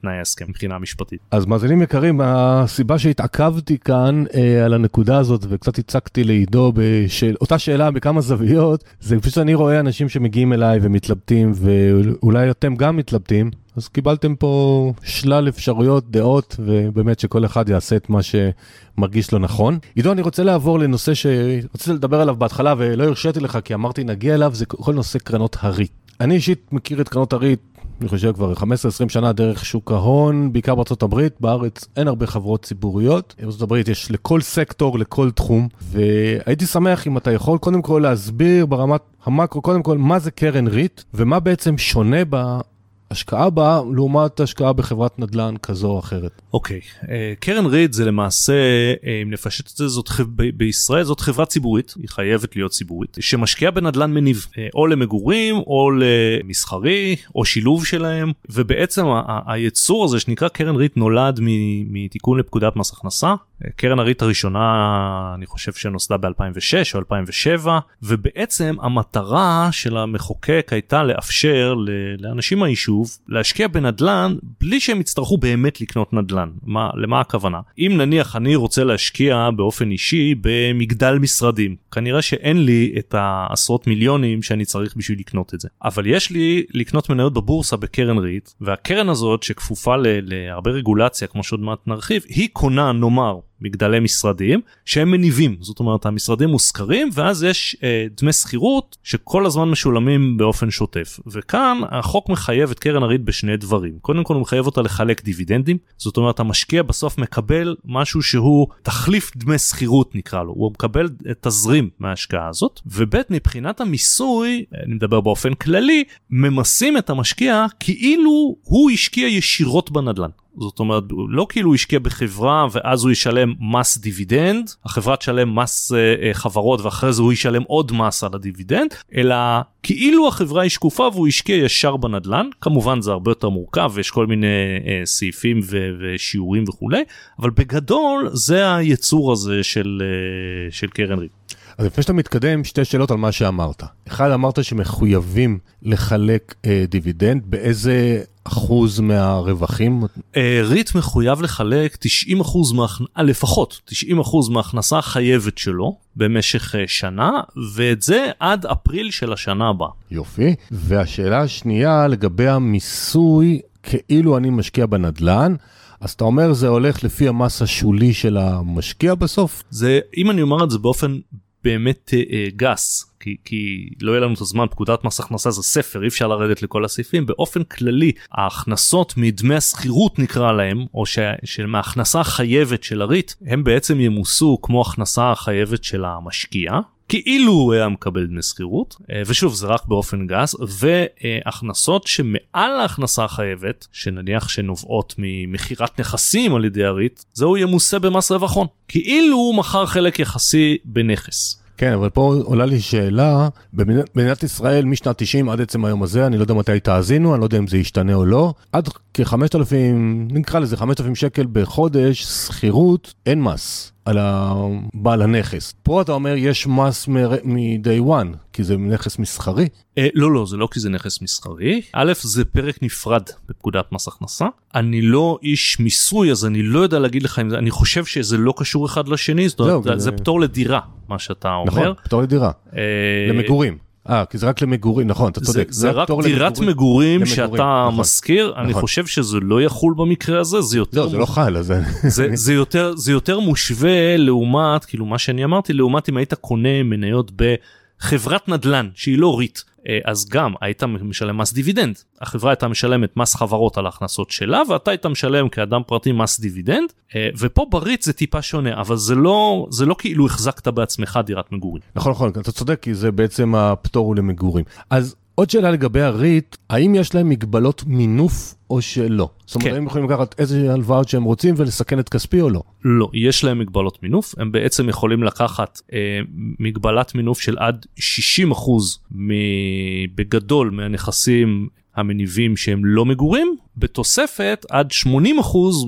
תנאי ההסכם מבחינה משפטית. אז מאזינים יקרים, הסיבה שהתעכבתי כאן אה, על הנקודה הזאת וקצת הצגתי לעידו באותה שאלה בכמה זוויות, זה פשוט שאני רואה אנשים שמגיעים אליי ומתלבטים ואולי אתם גם מתלבטים. אז קיבלתם פה שלל אפשרויות, דעות, ובאמת שכל אחד יעשה את מה שמרגיש לו נכון. עידו, אני רוצה לעבור לנושא שרציתי לדבר עליו בהתחלה ולא הרשיתי לך כי אמרתי נגיע אליו, זה כל נושא קרנות הריט. אני אישית מכיר את קרנות הריט, אני חושב כבר 15-20 שנה דרך שוק ההון, בעיקר בארצות הברית, בארץ אין הרבה חברות ציבוריות. בארצות הברית יש לכל סקטור, לכל תחום, והייתי שמח אם אתה יכול קודם כל להסביר ברמת המקרו, קודם כל מה זה קרן ריט, ומה בעצם שונה בה השקעה בה לעומת השקעה בחברת נדל"ן כזו או אחרת. אוקיי, okay. אה, קרן ריט זה למעשה, אה, אם נפשט את זה, זאת, בישראל זאת חברה ציבורית, היא חייבת להיות ציבורית, שמשקיעה בנדל"ן מניב, אה, או למגורים או למסחרי או שילוב שלהם, ובעצם היצור הזה שנקרא קרן ריד נולד מתיקון לפקודת מס הכנסה, קרן הריט הראשונה אני חושב שנוסדה ב-2006 או 2007 ובעצם המטרה של המחוקק הייתה לאפשר לאנשים מהיישוב להשקיע בנדלן בלי שהם יצטרכו באמת לקנות נדלן. מה, למה הכוונה? אם נניח אני רוצה להשקיע באופן אישי במגדל משרדים כנראה שאין לי את העשרות מיליונים שאני צריך בשביל לקנות את זה אבל יש לי לקנות מניות בבורסה בקרן ריט והקרן הזאת שכפופה להרבה רגולציה כמו שעוד מעט נרחיב היא קונה נאמר מגדלי משרדים שהם מניבים. זאת אומרת המשרדים מושכרים ואז יש אה, דמי שכירות שכל הזמן משולמים באופן שוטף. וכאן החוק מחייב את קרן הריט בשני דברים. קודם כל הוא מחייב אותה לחלק דיבידנדים. זאת אומרת המשקיע בסוף מקבל משהו שהוא תחליף דמי שכירות נקרא לו. הוא מקבל תזרים מההשקעה הזאת. וב' מבחינת המיסוי אני מדבר באופן כללי ממסים את המשקיע כאילו הוא השקיע ישירות בנדל"ן. זאת אומרת לא כאילו הוא השקיע בחברה ואז הוא ישלם מס דיבידנד החברה תשלם מס אה, אה, חברות ואחרי זה הוא ישלם עוד מס על הדיבידנד אלא כאילו החברה היא שקופה והוא השקיע ישר בנדלן כמובן זה הרבה יותר מורכב ויש כל מיני אה, סעיפים ו- ושיעורים וכולי אבל בגדול זה היצור הזה של, אה, של קרן ריט. אז לפני שאתה מתקדם, שתי שאלות על מה שאמרת. אחד, אמרת שמחויבים לחלק אה, דיבידנד, באיזה אחוז מהרווחים? אה, ריט מחויב לחלק 90 אחוז, מהכ... אה, לפחות 90 אחוז מההכנסה החייבת שלו במשך אה, שנה, ואת זה עד אפריל של השנה הבאה. יופי. והשאלה השנייה לגבי המיסוי, כאילו אני משקיע בנדל"ן. אז אתה אומר זה הולך לפי המס השולי של המשקיע בסוף? זה, אם אני אומר את זה באופן באמת אה, אה, גס כי, כי לא יהיה לנו את הזמן פקודת מס הכנסה זה ספר אי אפשר לרדת לכל הסעיפים. באופן כללי ההכנסות מדמי השכירות נקרא להם או ש, של מההכנסה החייבת של הריט הם בעצם ימוסו כמו הכנסה החייבת של המשקיע כאילו הוא היה מקבל דמי שכירות אה, ושוב זה רק באופן גס והכנסות שמעל ההכנסה החייבת שנניח שנובעות ממכירת נכסים על ידי הריט זהו ימוסה במס רווח הון כאילו הוא מכר חלק יחסי בנכס. כן, אבל פה עולה לי שאלה, במדינת ישראל משנת 90 עד עצם היום הזה, אני לא יודע מתי תאזינו, אני לא יודע אם זה ישתנה או לא, עד כ-5,000, נקרא לזה 5,000 שקל בחודש, שכירות, אין מס. על בעל הנכס. פה אתה אומר יש מס מ-day one, כי זה נכס מסחרי. אה, לא, לא, זה לא כי זה נכס מסחרי. א', זה פרק נפרד בפקודת מס הכנסה. אני לא איש מיסוי, אז אני לא יודע להגיד לך אם זה, אני חושב שזה לא קשור אחד לשני, זאת אומרת, זה, זה פטור לדירה, מה שאתה אומר. נכון, פטור לדירה. אה... למגורים. אה, כי זה רק למגורים, נכון, אתה צודק. זה, זה רק דירת מגורים, מגורים שאתה נכון, משכיר, נכון. אני חושב שזה לא יחול במקרה הזה, זה יותר... לא, זה לא חל, אז... זה, זה, יותר, זה יותר מושווה לעומת, כאילו מה שאני אמרתי, לעומת אם היית קונה מניות בחברת נדל"ן שהיא לא ריט. אה, אז גם היית משלם מס דיבידנד החברה הייתה משלמת מס חברות על ההכנסות שלה ואתה היית משלם כאדם פרטי מס דיבידנד אה, ופה בריט זה טיפה שונה אבל זה לא זה לא כאילו החזקת בעצמך דירת מגורים. נכון נכון אתה צודק כי זה בעצם הפטור הוא למגורים אז עוד שאלה לגבי הריט, האם יש להם מגבלות מינוף או שלא? זאת אומרת, כן. הם יכולים לקחת איזה הלוואות שהם רוצים ולסכן את כספי או לא? לא, יש להם מגבלות מינוף, הם בעצם יכולים לקחת אה, מגבלת מינוף של עד 60% בגדול מהנכסים המניבים שהם לא מגורים, בתוספת עד 80%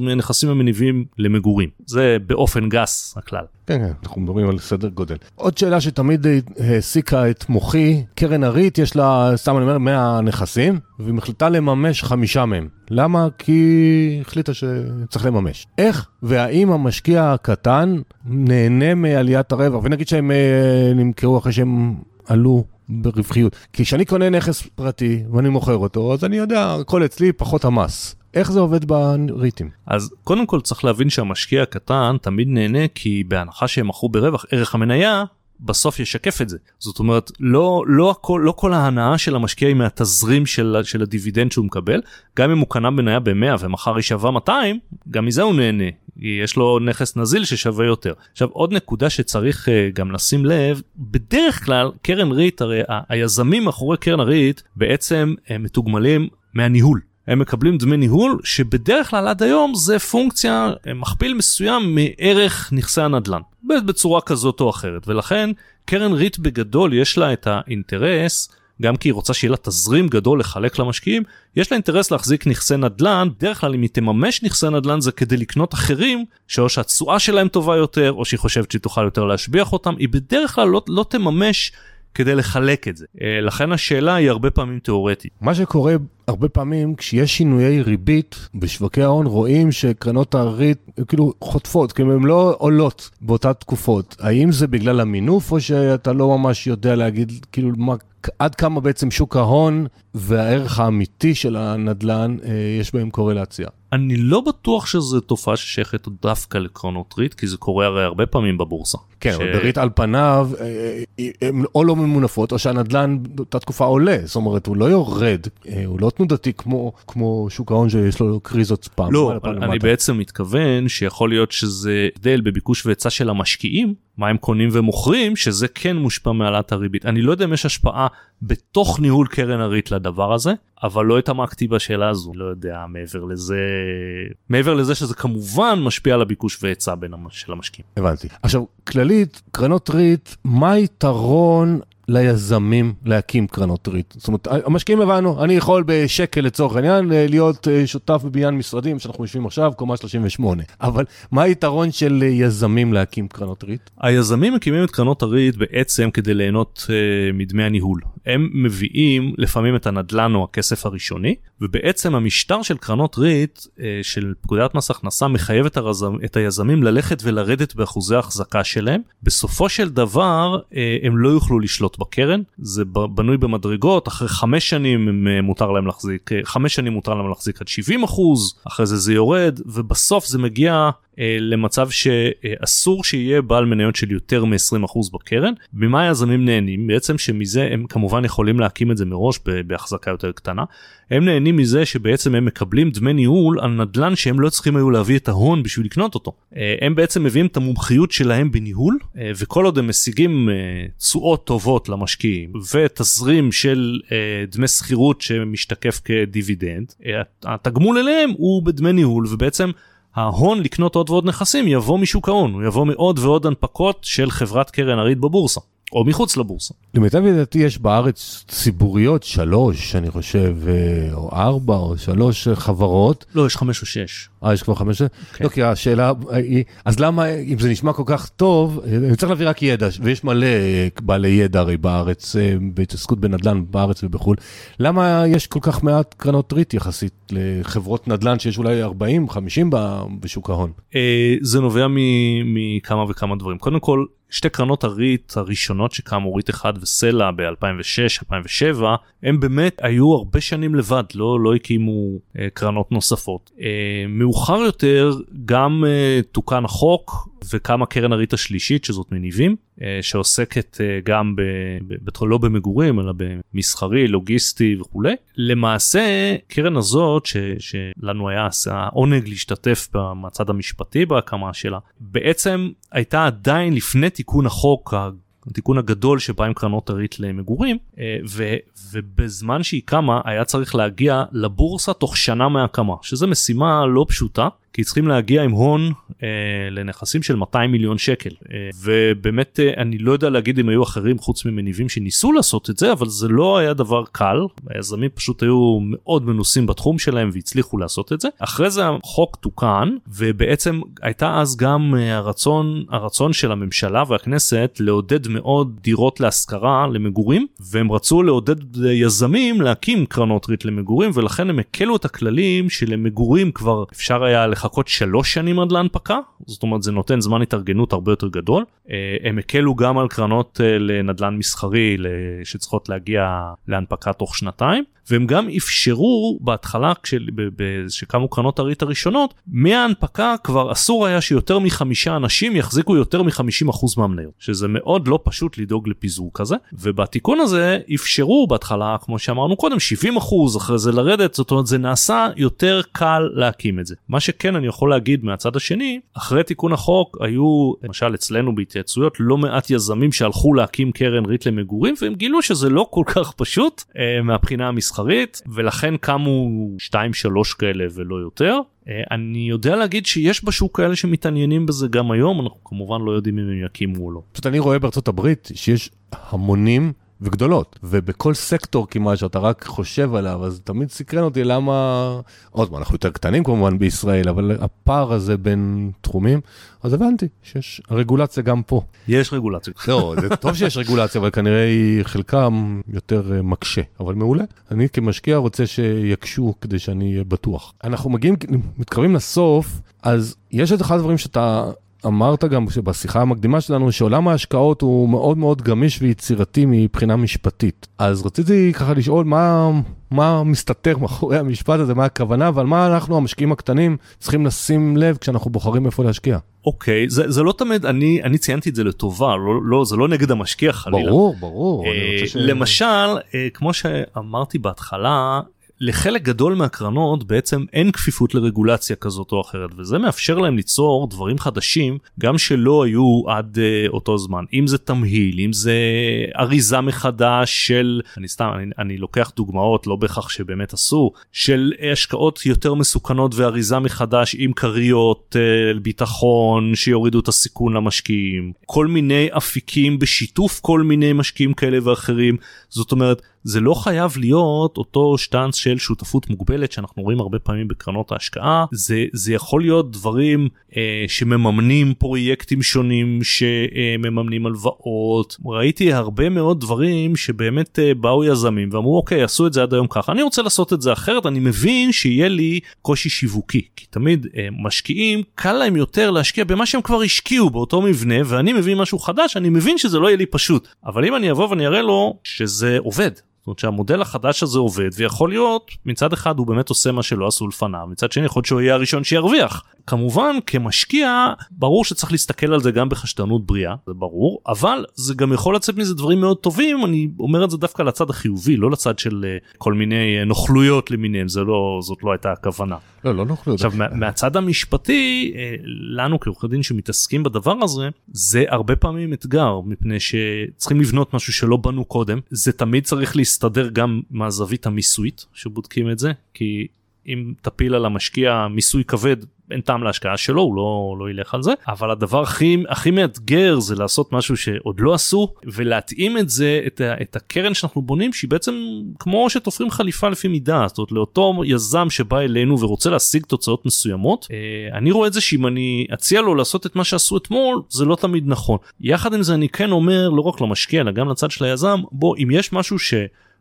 מהנכסים המניבים למגורים. זה באופן גס הכלל. כן, כן, אנחנו מדברים על סדר גודל. עוד שאלה שתמיד העסיקה את מוחי, קרן הריט יש לה, סתם אני אומר, 100 נכסים, והיא מחליטה לממש חמישה מהם. למה? כי החליטה שצריך לממש. איך והאם המשקיע הקטן נהנה מעליית הרווח, ונגיד שהם אה, נמכרו אחרי שהם עלו ברווחיות. כי כשאני קונה נכס פרטי ואני מוכר אותו, אז אני יודע, הכל אצלי פחות המס. איך זה עובד בריטים? אז קודם כל צריך להבין שהמשקיע הקטן תמיד נהנה כי בהנחה שהם מכרו ברווח ערך המניה בסוף ישקף את זה. זאת אומרת לא לא הכל לא כל ההנאה של המשקיע היא מהתזרים של, של הדיבידנד שהוא מקבל. גם אם הוא קנה מניה ב-100 ומחר היא שווה 200 גם מזה הוא נהנה. יש לו נכס נזיל ששווה יותר. עכשיו עוד נקודה שצריך uh, גם לשים לב בדרך כלל קרן ריט הרי היזמים מאחורי קרן הריט בעצם uh, מתוגמלים מהניהול הם מקבלים דמי ניהול שבדרך כלל עד היום זה פונקציה אה, מכפיל מסוים מערך נכסי הנדל"ן בצורה כזאת או אחרת. ולכן קרן ריט בגדול יש לה את האינטרס גם כי היא רוצה שיהיה לה תזרים גדול לחלק למשקיעים, יש לה אינטרס להחזיק נכסי נדל"ן, בדרך כלל אם היא תממש נכסי נדל"ן זה כדי לקנות אחרים, שאו שהתשואה שלהם טובה יותר, או שהיא חושבת שהיא תוכל יותר להשביח אותם, היא בדרך כלל לא, לא תממש כדי לחלק את זה. אה, לכן השאלה היא הרבה פעמים תיאורטית. מה שקורה הרבה פעמים כשיש שינויי ריבית בשווקי ההון רואים שקרנות הריט כאילו חוטפות, כאילו הן לא עולות באותן תקופות. האם זה בגלל המינוף או שאתה לא ממש יודע להגיד כאילו מה, עד כמה בעצם שוק ההון והערך האמיתי של הנדל"ן אה, יש בהם קורלציה? אני לא בטוח שזו תופעה ששייכת דווקא לקרנות ריט, כי זה קורה הרי הרבה פעמים בבורסה. כן, ש... אבל בריט על פניו, אה, אה, הן או לא ממונפות, או שהנדל"ן באותה תקופה עולה. זאת אומרת, הוא לא יורד, אה, הוא לא תנודתי כמו, כמו שוק ההון שיש לו קריזות פעם. לא, אני למטה. בעצם מתכוון שיכול להיות שזה הבדל בביקוש והיצע של המשקיעים, מה הם קונים ומוכרים, שזה כן מושפע מהעלאת הריבית. אני לא יודע אם יש השפעה בתוך ניהול קרן הריט לדבר הזה, אבל לא התעמקתי בשאלה הזו, לא יודע מעבר לזה, מעבר לזה שזה כמובן משפיע על הביקוש והיצע בין המש... של המשקיעים. הבנתי. עכשיו, כללית, קרנות ריט, מה היתרון ליזמים להקים קרנות ריט. זאת אומרת, המשקיעים הבנו, אני יכול בשקל לצורך העניין להיות אה, שותף בבניין משרדים שאנחנו יושבים עכשיו, קומה 38. אבל מה היתרון של יזמים להקים קרנות ריט? היזמים מקימים את קרנות הריט בעצם כדי ליהנות מדמי הניהול. הם מביאים לפעמים את הנדל"ן או הכסף הראשוני, ובעצם המשטר של קרנות ריט uh, של פקודת מס הכנסה מחייב את, הרזם, את היזמים ללכת ולרדת באחוזי ההחזקה שלהם. בסופו של דבר uh, הם לא יוכלו לשלוט בקרן, זה בנוי במדרגות, אחרי חמש שנים אה, מותר להם להחזיק, אה, חמש שנים מותר להם להחזיק עד 70 אחוז, אחרי זה זה יורד, ובסוף זה מגיע אה, למצב שאסור שיהיה בעל מניות של יותר מ-20% בקרן. ממה היזמים נהנים? בעצם שמזה הם כמובן יכולים להקים את זה מראש בהחזקה יותר קטנה. הם נהנים מזה שבעצם הם מקבלים דמי ניהול על נדל"ן שהם לא צריכים היו להביא את ההון בשביל לקנות אותו. אה, הם בעצם מביאים את המומחיות שלהם בניהול, אה, וכל עוד הם משיגים תשואות טובות למשקיעים ותזרים של דמי שכירות שמשתקף כדיבידנד, התגמול אליהם הוא בדמי ניהול ובעצם ההון לקנות עוד ועוד נכסים יבוא משוק ההון, הוא יבוא מעוד ועוד הנפקות של חברת קרן הריט בבורסה. או מחוץ לבורסה. למיטב ידעתי יש בארץ ציבוריות שלוש, אני חושב, אה, או ארבע או שלוש חברות. לא, יש חמש או שש. אה, יש כבר חמש? כן. לא, כי השאלה היא, אז למה, אם זה נשמע כל כך טוב, אני צריך להביא רק ידע, ויש מלא אה, בעלי ידע הרי בארץ, בהתעסקות בנדל"ן בארץ ובחו"ל, למה יש כל כך מעט קרנות ריט יחסית לחברות נדל"ן שיש אולי 40, 50 בשוק ההון? זה נובע מכמה וכמה דברים. קודם כל, שתי קרנות הריט הראשונות שקמו ריט אחד וסלע ב-2006-2007 הם באמת היו הרבה שנים לבד לא לא הקימו אה, קרנות נוספות. אה, מאוחר יותר גם אה, תוקן החוק וקמה קרן הריט השלישית שזאת מניבים אה, שעוסקת אה, גם ב, ב, לא במגורים אלא במסחרי לוגיסטי וכולי. למעשה קרן הזאת ש, שלנו היה העונג להשתתף במצד המשפטי בהקמה שלה בעצם הייתה עדיין לפני תיקון החוק התיקון הגדול שבא עם קרנות הריט למגורים אה, ו, ובזמן שהיא קמה היה צריך להגיע לבורסה תוך שנה מהקמה שזה משימה לא פשוטה כי צריכים להגיע עם הון אה, לנכסים של 200 מיליון שקל. אה, ובאמת אה, אני לא יודע להגיד אם היו אחרים חוץ ממניבים שניסו לעשות את זה אבל זה לא היה דבר קל. היזמים פשוט היו מאוד מנוסים בתחום שלהם והצליחו לעשות את זה. אחרי זה החוק תוקן ובעצם הייתה אז גם אה, הרצון הרצון של הממשלה והכנסת לעודד מאוד דירות להשכרה למגורים והם רצו לעודד יזמים להקים קרנות ריט למגורים ולכן הם הקלו את הכללים שלמגורים כבר אפשר היה לחכות שלוש שנים עד להנפקה זאת אומרת זה נותן זמן התארגנות הרבה יותר גדול. אה, הם הקלו גם על קרנות אה, לנדל"ן מסחרי שצריכות להגיע להנפקה תוך שנתיים והם גם אפשרו בהתחלה כשקמו קרנות הריט הראשונות מההנפקה כבר אסור היה שיותר מחמישה אנשים יחזיקו יותר מחמישים אחוז מהמניות שזה מאוד לא פשוט לדאוג לפיזור כזה. ובתיקון הזה אפשרו בהתחלה כמו שאמרנו קודם 70 אחוז אחרי זה לרדת זאת אומרת זה נעשה יותר קל להקים את זה. מה שכן אני יכול להגיד מהצד השני אחרי תיקון החוק היו למשל אצלנו בהתייעצויות לא מעט יזמים שהלכו להקים קרן ריט למגורים והם גילו שזה לא כל כך פשוט אה, מהבחינה המסחרית ולכן קמו 2-3 כאלה ולא יותר. אה, אני יודע להגיד שיש בשוק כאלה שמתעניינים בזה גם היום אנחנו כמובן לא יודעים אם הם יקימו או לא. פשוט אני רואה בארצות הברית שיש המונים וגדולות, ובכל סקטור כמעט שאתה רק חושב עליו, אז תמיד סקרן אותי למה, עוד פעם, אנחנו יותר קטנים כמובן בישראל, אבל הפער הזה בין תחומים, אז הבנתי שיש רגולציה גם פה. יש רגולציה. לא, זה טוב שיש רגולציה, אבל כנראה היא חלקם יותר אה, מקשה, אבל מעולה. אני כמשקיע רוצה שיקשו כדי שאני אהיה בטוח. אנחנו מגיעים, מתקרבים לסוף, אז יש את אחד הדברים שאתה... אמרת גם בשיחה המקדימה שלנו שעולם ההשקעות הוא מאוד מאוד גמיש ויצירתי מבחינה משפטית. אז רציתי ככה לשאול מה, מה מסתתר מאחורי המשפט הזה, מה הכוונה ועל מה אנחנו המשקיעים הקטנים צריכים לשים לב כשאנחנו בוחרים איפה להשקיע. אוקיי okay, זה, זה לא תמיד אני אני ציינתי את זה לטובה לא לא זה לא נגד המשקיע חלילה ברור ברור אה, ש... למשל אה, כמו שאמרתי בהתחלה לחלק גדול מהקרנות בעצם אין כפיפות לרגולציה כזאת או אחרת וזה מאפשר להם ליצור דברים חדשים גם שלא היו עד uh, אותו זמן. אם זה תמהיל אם זה אריזה מחדש של אני סתם אני, אני לוקח דוגמאות לא בהכרח שבאמת עשו של השקעות יותר מסוכנות ואריזה מחדש עם כריות uh, ביטחון שיורידו את הסיכון למשקיעים כל מיני אפיקים בשיתוף כל מיני משקיעים כאלה ואחרים. זאת אומרת זה לא חייב להיות אותו שטאנץ של שותפות מוגבלת שאנחנו רואים הרבה פעמים בקרנות ההשקעה. זה זה יכול להיות דברים אה, שמממנים פרויקטים שונים שמממנים הלוואות. ראיתי הרבה מאוד דברים שבאמת אה, באו יזמים ואמרו אוקיי עשו את זה עד היום ככה אני רוצה לעשות את זה אחרת אני מבין שיהיה לי קושי שיווקי. כי תמיד אה, משקיעים קל להם יותר להשקיע במה שהם כבר השקיעו באותו מבנה ואני מבין משהו חדש אני מבין שזה לא יהיה לי פשוט. אבל אם אני אבוא ואני אראה לו שזה עובד אומרת שהמודל החדש הזה עובד ויכול להיות מצד אחד הוא באמת עושה מה שלא עשו לפניו מצד שני יכול להיות שהוא יהיה הראשון שירוויח כמובן כמשקיע ברור שצריך להסתכל על זה גם בחשדנות בריאה זה ברור אבל זה גם יכול לצאת מזה דברים מאוד טובים אני אומר את זה דווקא לצד החיובי לא לצד של אה, כל מיני אה, נוכלויות למיניהם זה לא זאת לא הייתה הכוונה. לא לא נוכלויות. עכשיו מה, מהצד המשפטי אה, לנו כעורכי דין שמתעסקים בדבר הזה זה הרבה פעמים אתגר מפני שצריכים לבנות משהו שלא בנו קודם זה תמיד צריך להסתדר גם מהזווית המיסויית שבודקים את זה כי אם תפיל על המשקיע מיסוי כבד אין טעם להשקעה שלו הוא לא לא ילך על זה. אבל הדבר הכי הכי מאתגר זה לעשות משהו שעוד לא עשו ולהתאים את זה את, ה, את הקרן שאנחנו בונים שהיא בעצם כמו שתופרים חליפה לפי מידה. זאת אומרת לאותו יזם שבא אלינו ורוצה להשיג תוצאות מסוימות אה, אני רואה את זה שאם אני אציע לו לעשות את מה שעשו אתמול זה לא תמיד נכון. יחד עם זה אני כן אומר לא רק למשקיע אלא גם לצד של היזם בוא אם יש משהו ש...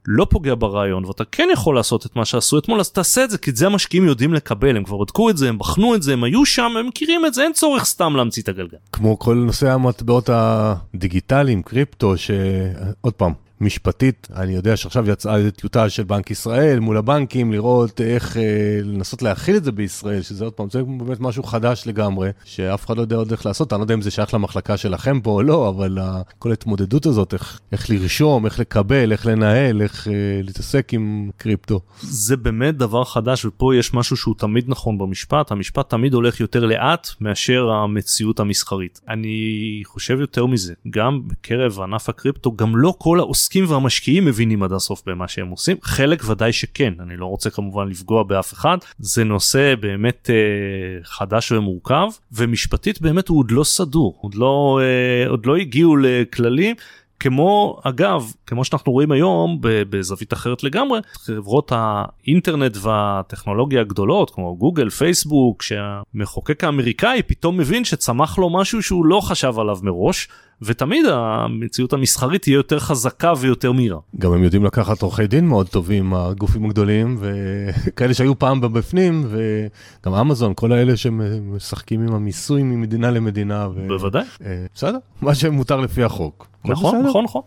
לא פוגע ברעיון ואתה כן יכול לעשות את מה שעשו אתמול אז תעשה את זה כי את זה המשקיעים יודעים לקבל הם כבר בדקו את זה הם בחנו את זה הם היו שם הם מכירים את זה אין צורך סתם להמציא את הגלגל. כמו כל נושא המטבעות הדיגיטליים קריפטו שעוד פעם משפטית, אני יודע שעכשיו יצאה איזו טיוטה של בנק ישראל מול הבנקים, לראות איך אה, לנסות להכיל את זה בישראל, שזה עוד פעם, זה באמת משהו חדש לגמרי, שאף אחד לא יודע עוד איך לעשות, אני לא יודע אם זה שייך למחלקה שלכם פה או לא, אבל כל ההתמודדות הזאת, איך, איך לרשום, איך לקבל, איך לנהל, איך אה, להתעסק עם קריפטו. זה באמת דבר חדש, ופה יש משהו שהוא תמיד נכון במשפט, המשפט תמיד הולך יותר לאט מאשר המציאות המסחרית. אני חושב יותר מזה, גם בקרב ענף הקריפטו, גם לא כל העושים העוסקים והמשקיעים מבינים עד הסוף במה שהם עושים. חלק ודאי שכן אני לא רוצה כמובן לפגוע באף אחד. זה נושא באמת אה, חדש ומורכב ומשפטית באמת הוא עוד לא סדור עוד לא אה, עוד לא הגיעו לכללים. כמו אגב כמו שאנחנו רואים היום בזווית אחרת לגמרי חברות האינטרנט והטכנולוגיה הגדולות כמו גוגל פייסבוק שהמחוקק האמריקאי פתאום מבין שצמח לו משהו שהוא לא חשב עליו מראש ותמיד המציאות המסחרית תהיה יותר חזקה ויותר מהירה. גם הם יודעים לקחת עורכי דין מאוד טובים הגופים הגדולים וכאלה שהיו פעם בפנים וגם אמזון כל האלה שמשחקים עם המיסוי ממדינה למדינה. ו... בוודאי. אה, בסדר מה שמותר לפי החוק. נכון נכון נכון.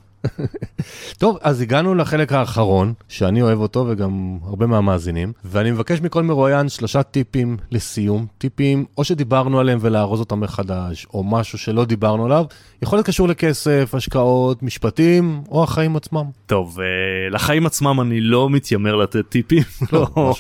טוב, אז הגענו לחלק האחרון, שאני אוהב אותו וגם הרבה מהמאזינים, ואני מבקש מכל מרואיין שלושה טיפים לסיום, טיפים או שדיברנו עליהם ולארוז אותם מחדש, או משהו שלא דיברנו עליו, יכול להיות קשור לכסף, השקעות, משפטים, או החיים עצמם. טוב, uh, לחיים עצמם אני לא מתיימר לתת טיפים, לא, לא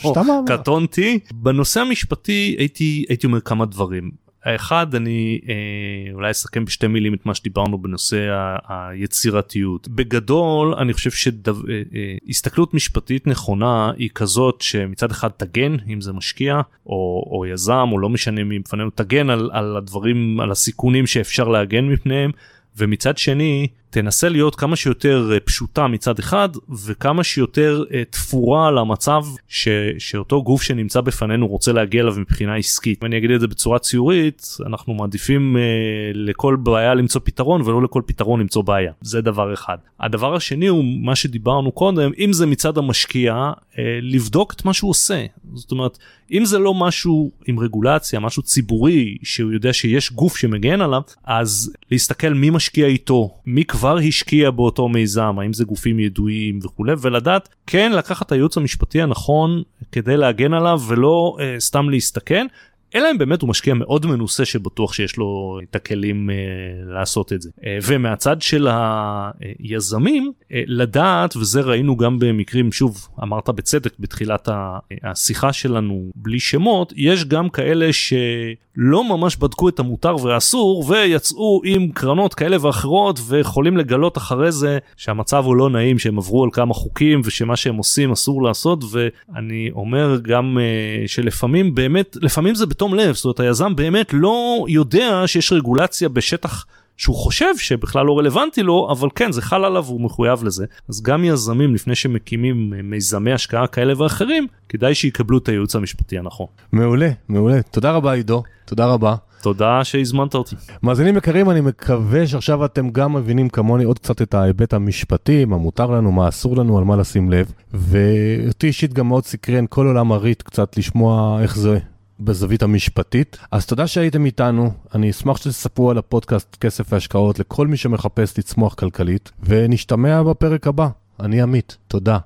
קטונתי. בנושא המשפטי הייתי, הייתי אומר כמה דברים. האחד אני אה, אולי אסכם בשתי מילים את מה שדיברנו בנושא ה- היצירתיות. בגדול אני חושב שהסתכלות אה, אה, משפטית נכונה היא כזאת שמצד אחד תגן אם זה משקיע או, או יזם או לא משנה מי לפנינו תגן על, על הדברים על הסיכונים שאפשר להגן מפניהם ומצד שני תנסה להיות כמה שיותר אה, פשוטה מצד אחד וכמה שיותר uh, תפורה למצב ש, שאותו גוף שנמצא בפנינו רוצה להגיע אליו מבחינה עסקית. אם אני אגיד את זה בצורה ציורית אנחנו מעדיפים uh, לכל בעיה למצוא פתרון ולא לכל פתרון למצוא בעיה זה דבר אחד. הדבר השני הוא מה שדיברנו קודם אם זה מצד המשקיע uh, לבדוק את מה שהוא עושה זאת אומרת אם זה לא משהו עם רגולציה משהו ציבורי שהוא יודע שיש גוף שמגן עליו אז להסתכל מי משקיע איתו מי כבר השקיע באותו מיזם האם זה גופים ידועים וכולי ולדעת כן לקחת את הייעוץ המשפטי הנכון כדי להגן עליו ולא uh, סתם להסתכן אלא אם באמת הוא משקיע מאוד מנוסה שבטוח שיש לו את הכלים uh, לעשות את זה. Uh, ומהצד של היזמים uh, לדעת וזה ראינו גם במקרים שוב אמרת בצדק בתחילת השיחה שלנו בלי שמות יש גם כאלה שלא ממש בדקו את המותר והאסור ויצאו עם קרנות כאלה ואחרות ויכולים לגלות אחרי זה שהמצב הוא לא נעים שהם עברו על כמה חוקים ושמה שהם עושים אסור לעשות ואני אומר גם uh, שלפעמים באמת לפעמים זה בתום לב, זאת אומרת היזם באמת לא יודע שיש רגולציה בשטח שהוא חושב שבכלל לא רלוונטי לו, אבל כן זה חל עליו והוא מחויב לזה. אז גם יזמים לפני שמקימים מיזמי השקעה כאלה ואחרים, כדאי שיקבלו את הייעוץ המשפטי הנכון. מעולה, מעולה. תודה רבה עידו, תודה רבה. תודה שהזמנת אותי. מאזינים יקרים, אני מקווה שעכשיו אתם גם מבינים כמוני עוד קצת את ההיבט המשפטי, מה מותר לנו, מה אסור לנו, על מה לשים לב. ואותי אישית גם מאוד סקרן כל עולם הריט קצת לשמוע איך זה בזווית המשפטית. אז תודה שהייתם איתנו, אני אשמח שתספרו על הפודקאסט כסף והשקעות לכל מי שמחפש לצמוח כלכלית, ונשתמע בפרק הבא. אני עמית, תודה.